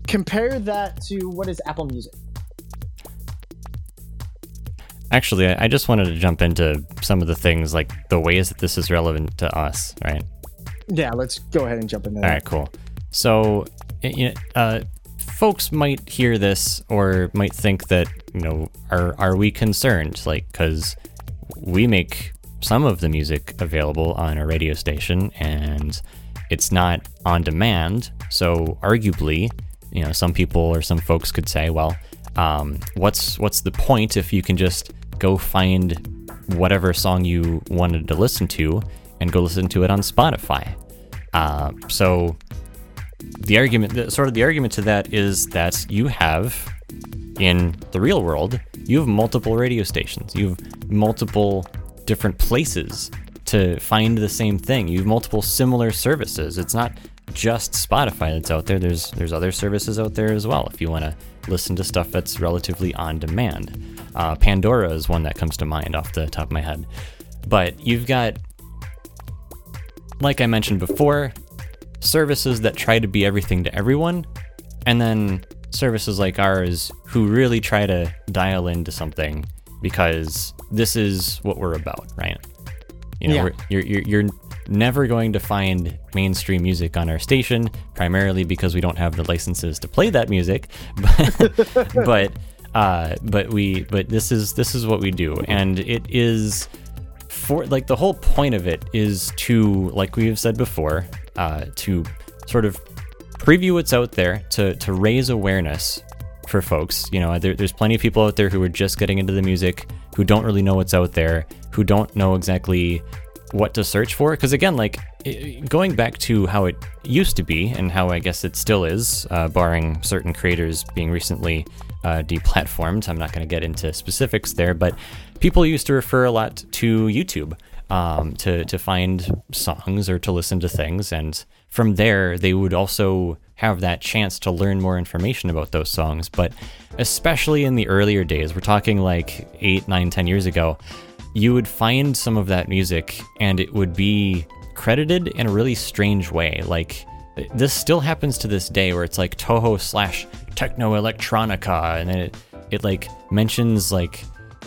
compare that to what is Apple Music? Actually, I just wanted to jump into some of the things, like the ways that this is relevant to us, right? Yeah, let's go ahead and jump into that. All right, cool. So, you know, uh, folks might hear this or might think that you know, are are we concerned? Like, because we make some of the music available on a radio station, and it's not on demand. So, arguably, you know, some people or some folks could say, well, um, what's what's the point if you can just go find whatever song you wanted to listen to and go listen to it on Spotify? Uh, so the argument, the, sort of the argument to that is that you have in the real world, you have multiple radio stations, you have multiple different places to find the same thing. You have multiple similar services. It's not just Spotify that's out there. There's there's other services out there as well. If you want to listen to stuff that's relatively on demand, uh, Pandora is one that comes to mind off the top of my head. But you've got like I mentioned before, services that try to be everything to everyone, and then services like ours who really try to dial into something because this is what we're about, right? You know, Yeah. we're, you're, you're, you're never going to find mainstream music on our station, primarily because we don't have the licenses to play that music. But, but, uh, but we, but this is this is what we do, and it is for like the whole point of it is to like we have said before uh, to sort of preview what's out there to to raise awareness for folks. You know there, there's plenty of people out there who are just getting into the music who don't really know what's out there who don't know exactly what to search for. Because again like going back to how it used to be and how i guess it still is uh, barring certain creators being recently uh, deplatformed i'm not going to get into specifics there but people used to refer a lot to youtube um, to, to find songs or to listen to things and from there they would also have that chance to learn more information about those songs but especially in the earlier days we're talking like eight nine ten years ago you would find some of that music and it would be credited in a really strange way. Like this still happens to this day where it's like Toho slash techno electronica and then it, it like mentions like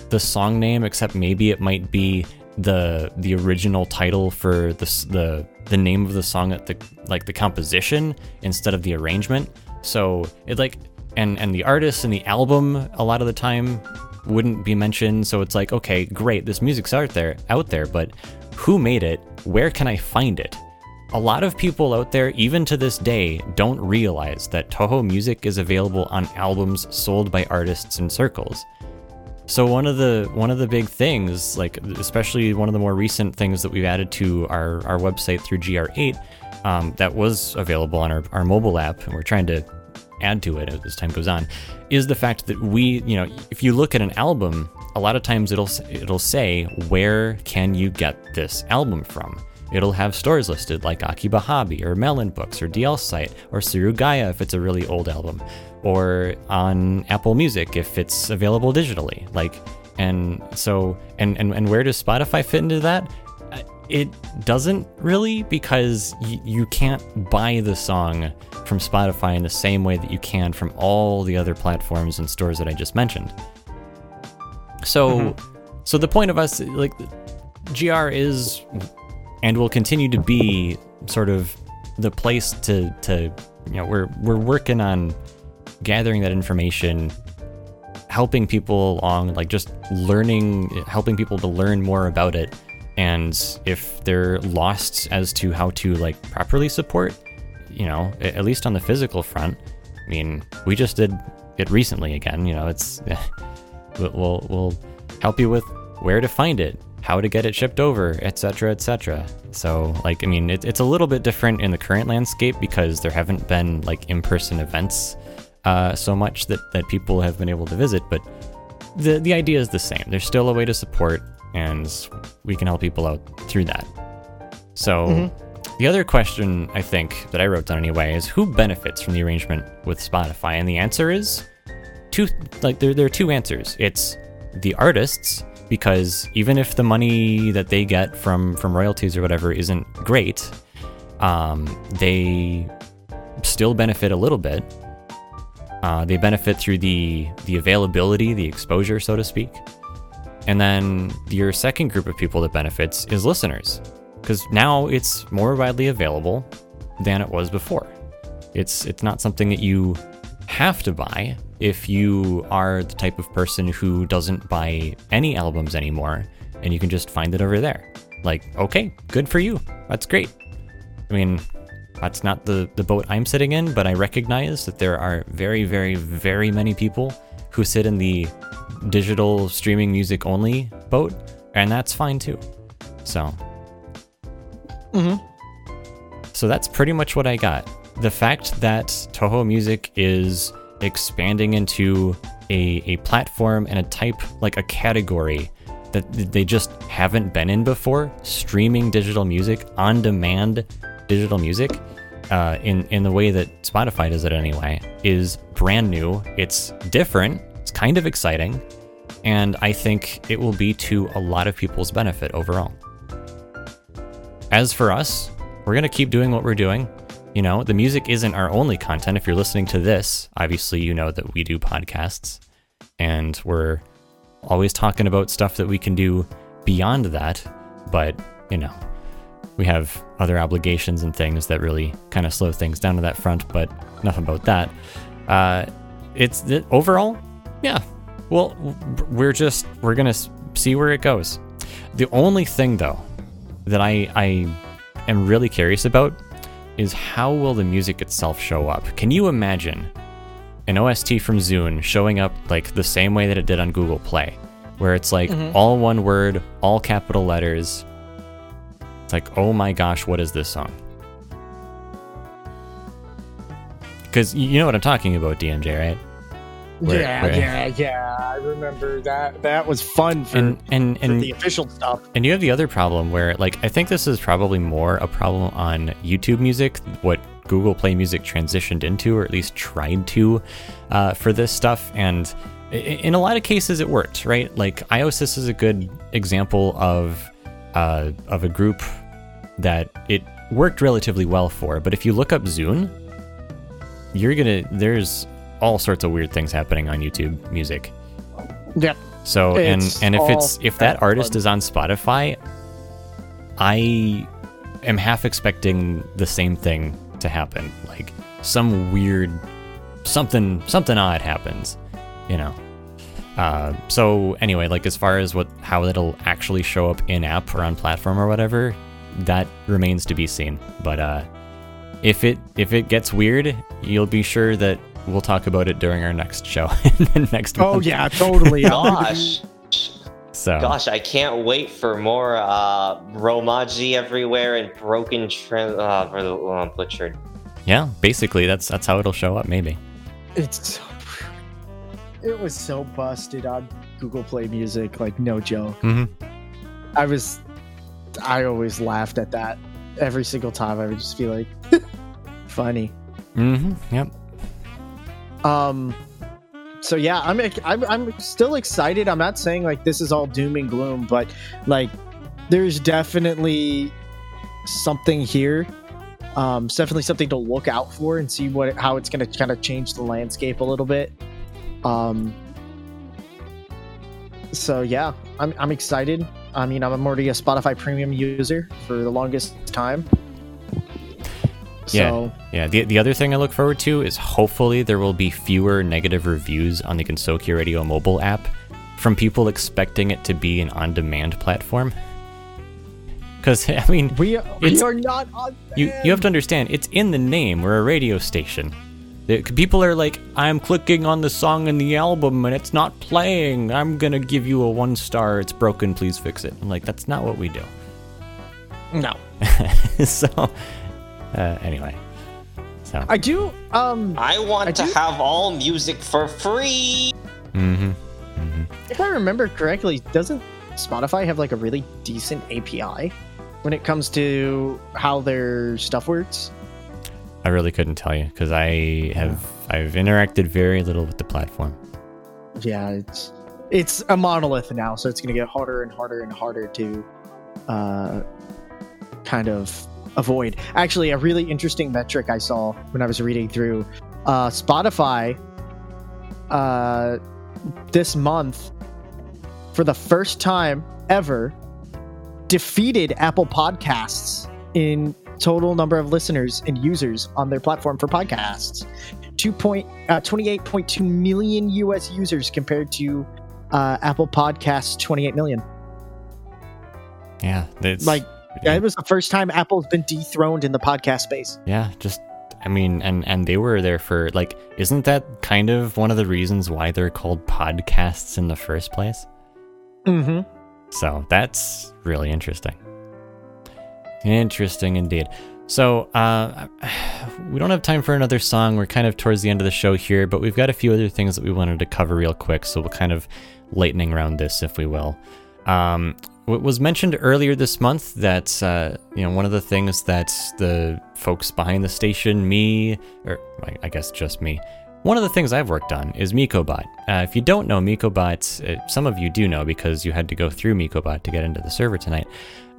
the song name except maybe it might be the the original title for the the the name of the song at the like the composition instead of the arrangement. So it like and and the artist and the album a lot of the time wouldn't be mentioned. So it's like okay great this music's out there out there but who made it? Where can i find it? A lot of people out there even to this day don't realize that toho music is available on albums sold by artists in circles so one of the one of the big things like especially one of the more recent things that we've added to our our website through gr8 um, that was available on our, our mobile app and we're trying to add to it as time goes on is the fact that we you know if you look at an album a lot of times it'll it'll say where can you get this album from it'll have stores listed like Akiba Hobby or Melon Books or DLsite or Surugaya if it's a really old album or on Apple Music if it's available digitally like and so and and, and where does Spotify fit into that Uh, it doesn't really because y- you can't buy the song from Spotify in the same way that you can from all the other platforms and stores that I just mentioned. So, so the point of us, like, GR is and will continue to be sort of the place to to you know we're we're working on gathering that information helping people along like just learning helping people to learn more about it. And if they're lost as to how to like properly support you know at least on the physical front i mean we just did it recently again you know it's we'll we'll, we'll help you with where to find it how to get it shipped over etc etc so like i mean it, it's a little bit different in the current landscape because there haven't been like in-person events uh, so much that that people have been able to visit but the the idea is the same. There's still a way to support and we can help people out through that. So the other question i think that i wrote down anyway is who benefits from the arrangement with spotify? And the answer is two like there, there are two answers. It's the artists because even if the money that they get from from royalties or whatever isn't great um, they still benefit a little bit. Uh, they benefit through the the availability the exposure so to speak. And then your second group of people that benefits is listeners because now it's more widely available than it was before. It's it's not something that you have to buy if you are the type of person who doesn't buy any albums anymore and you can just find it over there. Like, okay, good for you. That's great. I mean, that's not the, the boat I'm sitting in, but I recognize that there are very, very, very many people who sit in the digital streaming music only boat, and that's fine too. So, mm-hmm. so that's pretty much what I got. The fact that Toho Music is expanding into a, a platform and a type, like a category that they just haven't been in before, streaming digital music, on demand digital music, uh, in, in the way that Spotify does it anyway, is brand new. It's different, it's kind of exciting, and I think it will be to a lot of people's benefit overall. As for us, we're going to keep doing what we're doing. You know, the music isn't our only content. If you're listening to this, obviously you know that we do podcasts and we're always talking about stuff that we can do beyond that. But, you know, we have other obligations and things that really kind of slow things down to that front, but enough about that. Uh, it's the, overall, yeah. Well, we're just, we're going to see where it goes. The only thing, though, that I, I am really curious about is how will the music itself show up? Can you imagine an OST from ZUN showing up like the same way that it did on Google Play, where it's like mm-hmm. all one word, all capital letters? It's like, oh my gosh, what is this song? Because you know what I'm talking about, DMJ, right? Where- yeah, where- yeah, yeah. I remember that. That was fun for, And and for and the official stuff. And you have the other problem where, like, I think this is probably more a problem on YouTube Music, what Google Play Music transitioned into, or at least tried to, uh, for this stuff. And in a lot of cases, it worked, right? Like, IOSYS is a good example of uh, of a group that it worked relatively well for. But if you look up ZUN, you're gonna there's all sorts of weird things happening on YouTube Music. Yeah. So It's and and if it's if that that artist fun. is on Spotify, I am half expecting the same thing to happen. Like some weird something something odd happens, you know. Uh, so anyway, like as far as what how it'll actually show up in app or on platform or whatever, that remains to be seen. But uh, if it if it gets weird, you'll be sure that we'll talk about it during our next show next month. Oh yeah, totally. Gosh, So gosh, I can't wait for more uh, Romaji everywhere and broken trend uh, for the uh, butchered. yeah, basically that's that's how it'll show up. Maybe. it's so, it was so busted on Google Play Music, like no joke. Mhm. I was, I always laughed at that every single time. I would just be like, funny. Mm-hmm. Yep. Um, so yeah, I'm, I'm I'm still excited. I'm not saying like this is all doom and gloom, but like there's definitely something here. Um, it's definitely something to look out for and see what how it's going to kind of change the landscape a little bit. Um, so yeah, I'm I'm excited. I mean, I'm already a Spotify Premium user for the longest time. Yeah. So Yeah, the, the other thing I look forward to is hopefully there will be fewer negative reviews on the Gensokyo Radio mobile app from people expecting it to be an on demand platform. Because, I mean, we we are not on. you, you have to understand, it's in the name. We're a radio station. People are like, I'm clicking on the song in the album and it's not playing. I'm going to give you a one star. It's broken. Please fix it. I'm like, that's not what we do. no. so, uh, anyway. So, I do. Um, I want I to do- have all music for free. mm-hmm if I remember correctly, doesn't Spotify have like a really decent API when it comes to how their stuff works? I really couldn't tell you because I have I've interacted very little with the platform. Yeah, it's it's a monolith now, so it's going to get harder and harder and harder to uh, kind of avoid. Actually, a really interesting metric I saw when I was reading through uh, Spotify uh, this month, for the first time ever, defeated Apple Podcasts in total number of listeners and users on their platform for podcasts. 2 point, uh, 28.2 million US users compared to uh, Apple Podcasts 28 million. Yeah, it's Like, Yeah, it was the first time Apple's been dethroned in the podcast space. yeah, just I mean, and and they were there for like, isn't that kind of one of the reasons why they're called podcasts in the first place? Mm-hmm. So that's really interesting. Interesting indeed. So, uh, we don't have time for another song. We're kind of towards the end of the show here, but we've got a few other things that we wanted to cover real quick. So, we'll kind of lightning around this, if we will. Um, it was mentioned earlier this month that, uh, you know, one of the things that the folks behind the station, me, or I- guess just me, one of the things I've worked on is MikoBot. Uh, if you don't know MikoBot, uh, some of you do know because you had to go through MikoBot to get into the server tonight.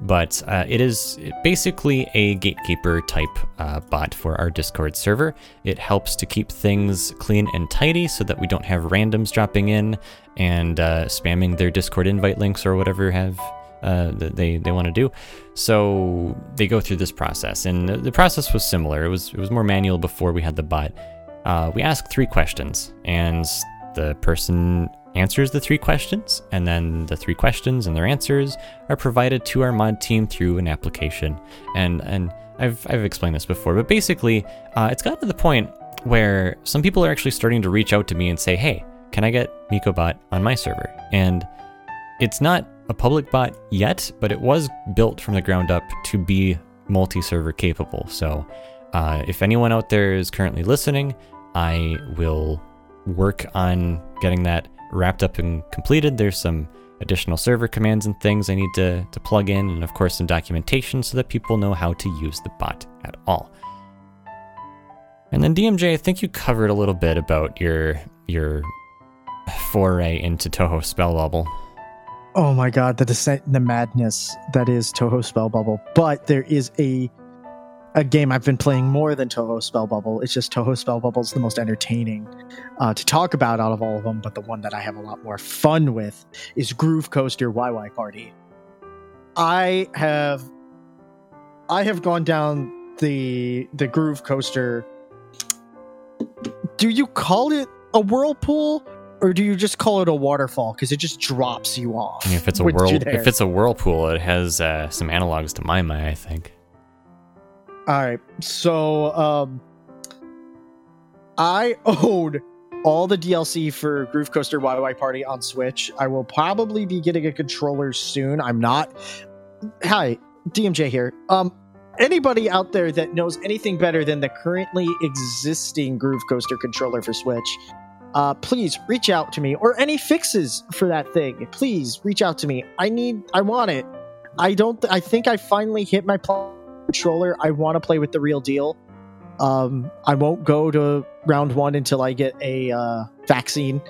But uh, it is basically a gatekeeper type uh, bot for our Discord server. It helps to keep things clean and tidy so that we don't have randoms dropping in and uh, spamming their Discord invite links or whatever have uh, that they they want to do. So they go through this process, and the- the process was similar. It was it was more manual before we had the bot. Uh, we ask three questions, and the person answers the three questions, and then the three questions and their answers are provided to our mod team through an application. And and I've I've explained this before, but basically, uh, it's gotten to the point where some people are actually starting to reach out to me and say, "Hey, can I get MikoBot on my server?" And it's not a public bot yet, but it was built from the ground up to be multi-server capable. So, uh, if anyone out there is currently listening, I will work on getting that wrapped up and completed. There's some additional server commands and things I need to, to plug in, and of course, some documentation so that people know how to use the bot at all. And then DMJ, I think you covered a little bit about your your foray into Toho Spell Bubble. Oh my god, the descent in the madness that is Toho Spell Bubble. But there is a a game I've been playing more than Toho Spell Bubble. It's just Toho Spell Bubble is the most entertaining uh, to talk about out of all of them. But the one that I have a lot more fun with is Groove Coaster YY Party. I have I have gone down the the Groove Coaster. Do you call it a whirlpool? Or do you just call it a waterfall because it just drops you off? If it's a whirl, if it's a whirlpool, it has uh, some analogs to my my, I think. All right. So, um, I own all the DLC for Groove Coaster YY Party on Switch. I will probably be getting a controller soon. I'm not. Hi, DMJ here. Um, anybody out there that knows anything better than the currently existing Groove Coaster controller for Switch? Uh, please reach out to me or any fixes for that thing. Please reach out to me. I need. I want it. I don't. I think I finally hit my pl- controller. I want to play with the real deal. Um, I won't go to round one until I get a uh, vaccine,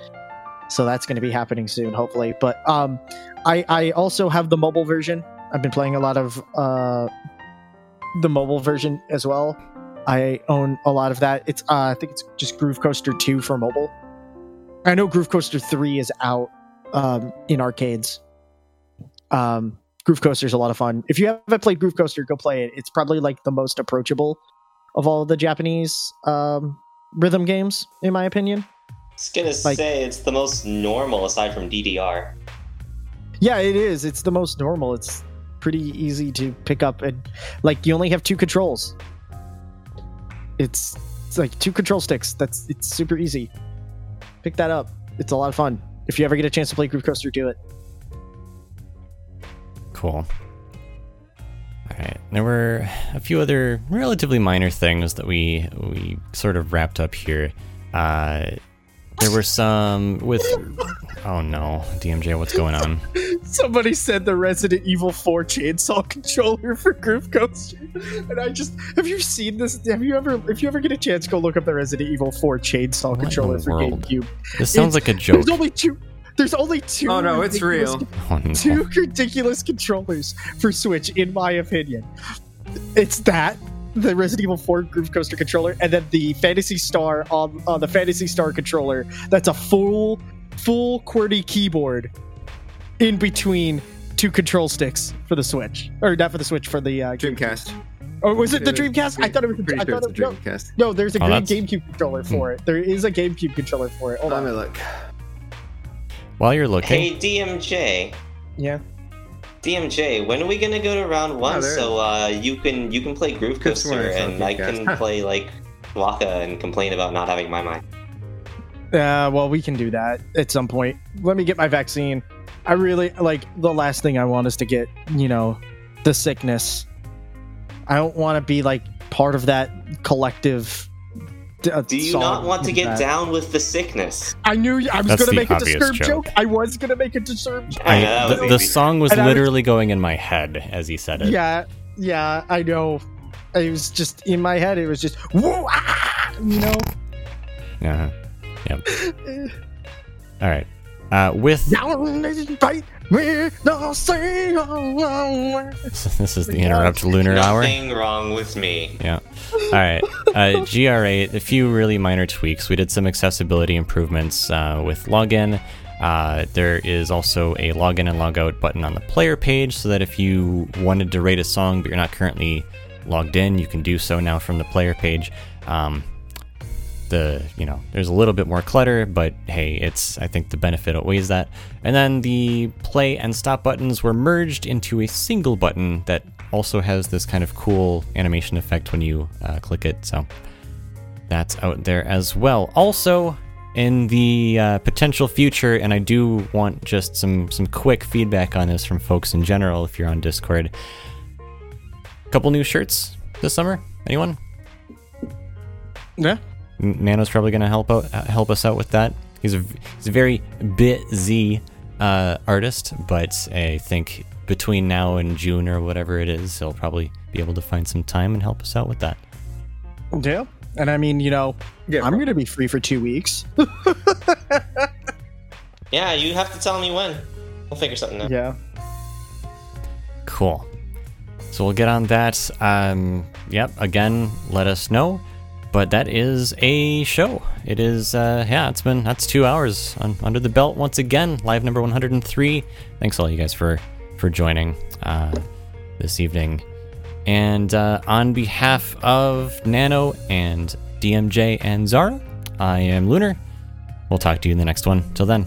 so that's going to be happening soon, hopefully. But um, I I also have the mobile version I've been playing a lot of uh, the mobile version as well. I own a lot of that. It's uh, I think it's just Groove Coaster 2 for mobile. I know Groove Coaster 3 is out um, in arcades. Um, Groove Coaster is a lot of fun. If you haven't played Groove Coaster, go play it. It's probably like the most approachable of all the Japanese um, rhythm games, in my opinion. I was gonna Like- say it's the most normal aside from DDR. Yeah, it is. It's the most normal. It's pretty easy to pick up, and like you only have two controls. It's it's like two control sticks. That's it's super easy. Pick that up. It's a lot of fun. If you ever get a chance to play Groove Coaster, do it. Cool. All right. There were a few other relatively minor things that we we sort of wrapped up here. Uh, there were some with. Oh no, DMJ, what's going on? Somebody said the Resident Evil 4 chainsaw controller for Groove Coaster, and I just have you seen this? Have you ever? If you ever get a chance, go look up the Resident Evil 4 chainsaw What controller the for world? GameCube. This sounds It's- like a joke. There's only two. There's only two. Oh no, it's ridiculous real. Oh, no. two ridiculous controllers for Switch, in my opinion. It's that the Resident Evil 4 Groove Coaster controller, and then the Phantasy Star on, on the Phantasy Star controller. That's a full, full QWERTY keyboard in between two control sticks for the Switch, or not for the Switch for the uh, Dreamcast. Or was it the Dreamcast? I thought it was. the, I sure thought it, a no, Dreamcast. no, there's a Oh, great GameCube controller for it. There is a GameCube controller for it. Hold Let me look. While you're looking, Hey DMJ, Yeah. DMJ, when are we gonna go to round one Oh, so uh, you can you can play Groove Coaster and I can play like WACCA and complain about not having my mind. Uh, well, we can do that at some point. Let me get my vaccine. I really like the last thing I want is to get, you know, the sickness. I don't want to be like part of that collective. Uh, Do you song not want to get that. down with the sickness? I knew I was going to make a disturbed joke. joke. I was going to make a disturbed joke. I I- know, the, the song was And I was- literally going in my head as he said it. Yeah, yeah, I know. It was just in my head. It was just whoa, ah, you know. Uh-huh. Yep. All right. Uh, with Down this fight with the this is the interrupt lunar hour. Nothing wrong with me. Yeah. All right. Uh, GR8, a few really minor tweaks. We did some accessibility improvements uh, with login. Uh, there is also a login and logout button on the player page so that if you wanted to rate a song but you're not currently logged in, you can do so now from the player page. Um, the you know there's a little bit more clutter but hey it's i think the benefit outweighs that. And then the play and stop buttons were merged into a single button that also has this kind of cool animation effect when you uh, click it. So that's out there as well. Also in the uh, potential future and i do want just some some quick feedback on this from folks in general if you're on discord. A couple new shirts this summer? Anyone? Yeah. N- Nano's probably going to help out, uh, help us out with that. He's a he's a very busy uh, artist, but I think between now and June or whatever it is, he'll probably be able to find some time and help us out with that. Yeah. And I mean, you know, Yeah, I'm going to be free for two weeks. Yeah, you have to tell me when. We'll figure something out. yeah. Cool. So we'll get on that. Um, yep. Again, let us know. But that is a show. It is. Uh, yeah. It's been. That's two hours on, under the belt once again. Live number 103. Thanks all you guys for for joining uh, this evening. And uh, on behalf of Nano and DMJ and Zara, I am Lunar. We'll talk to you in the next one. Till then.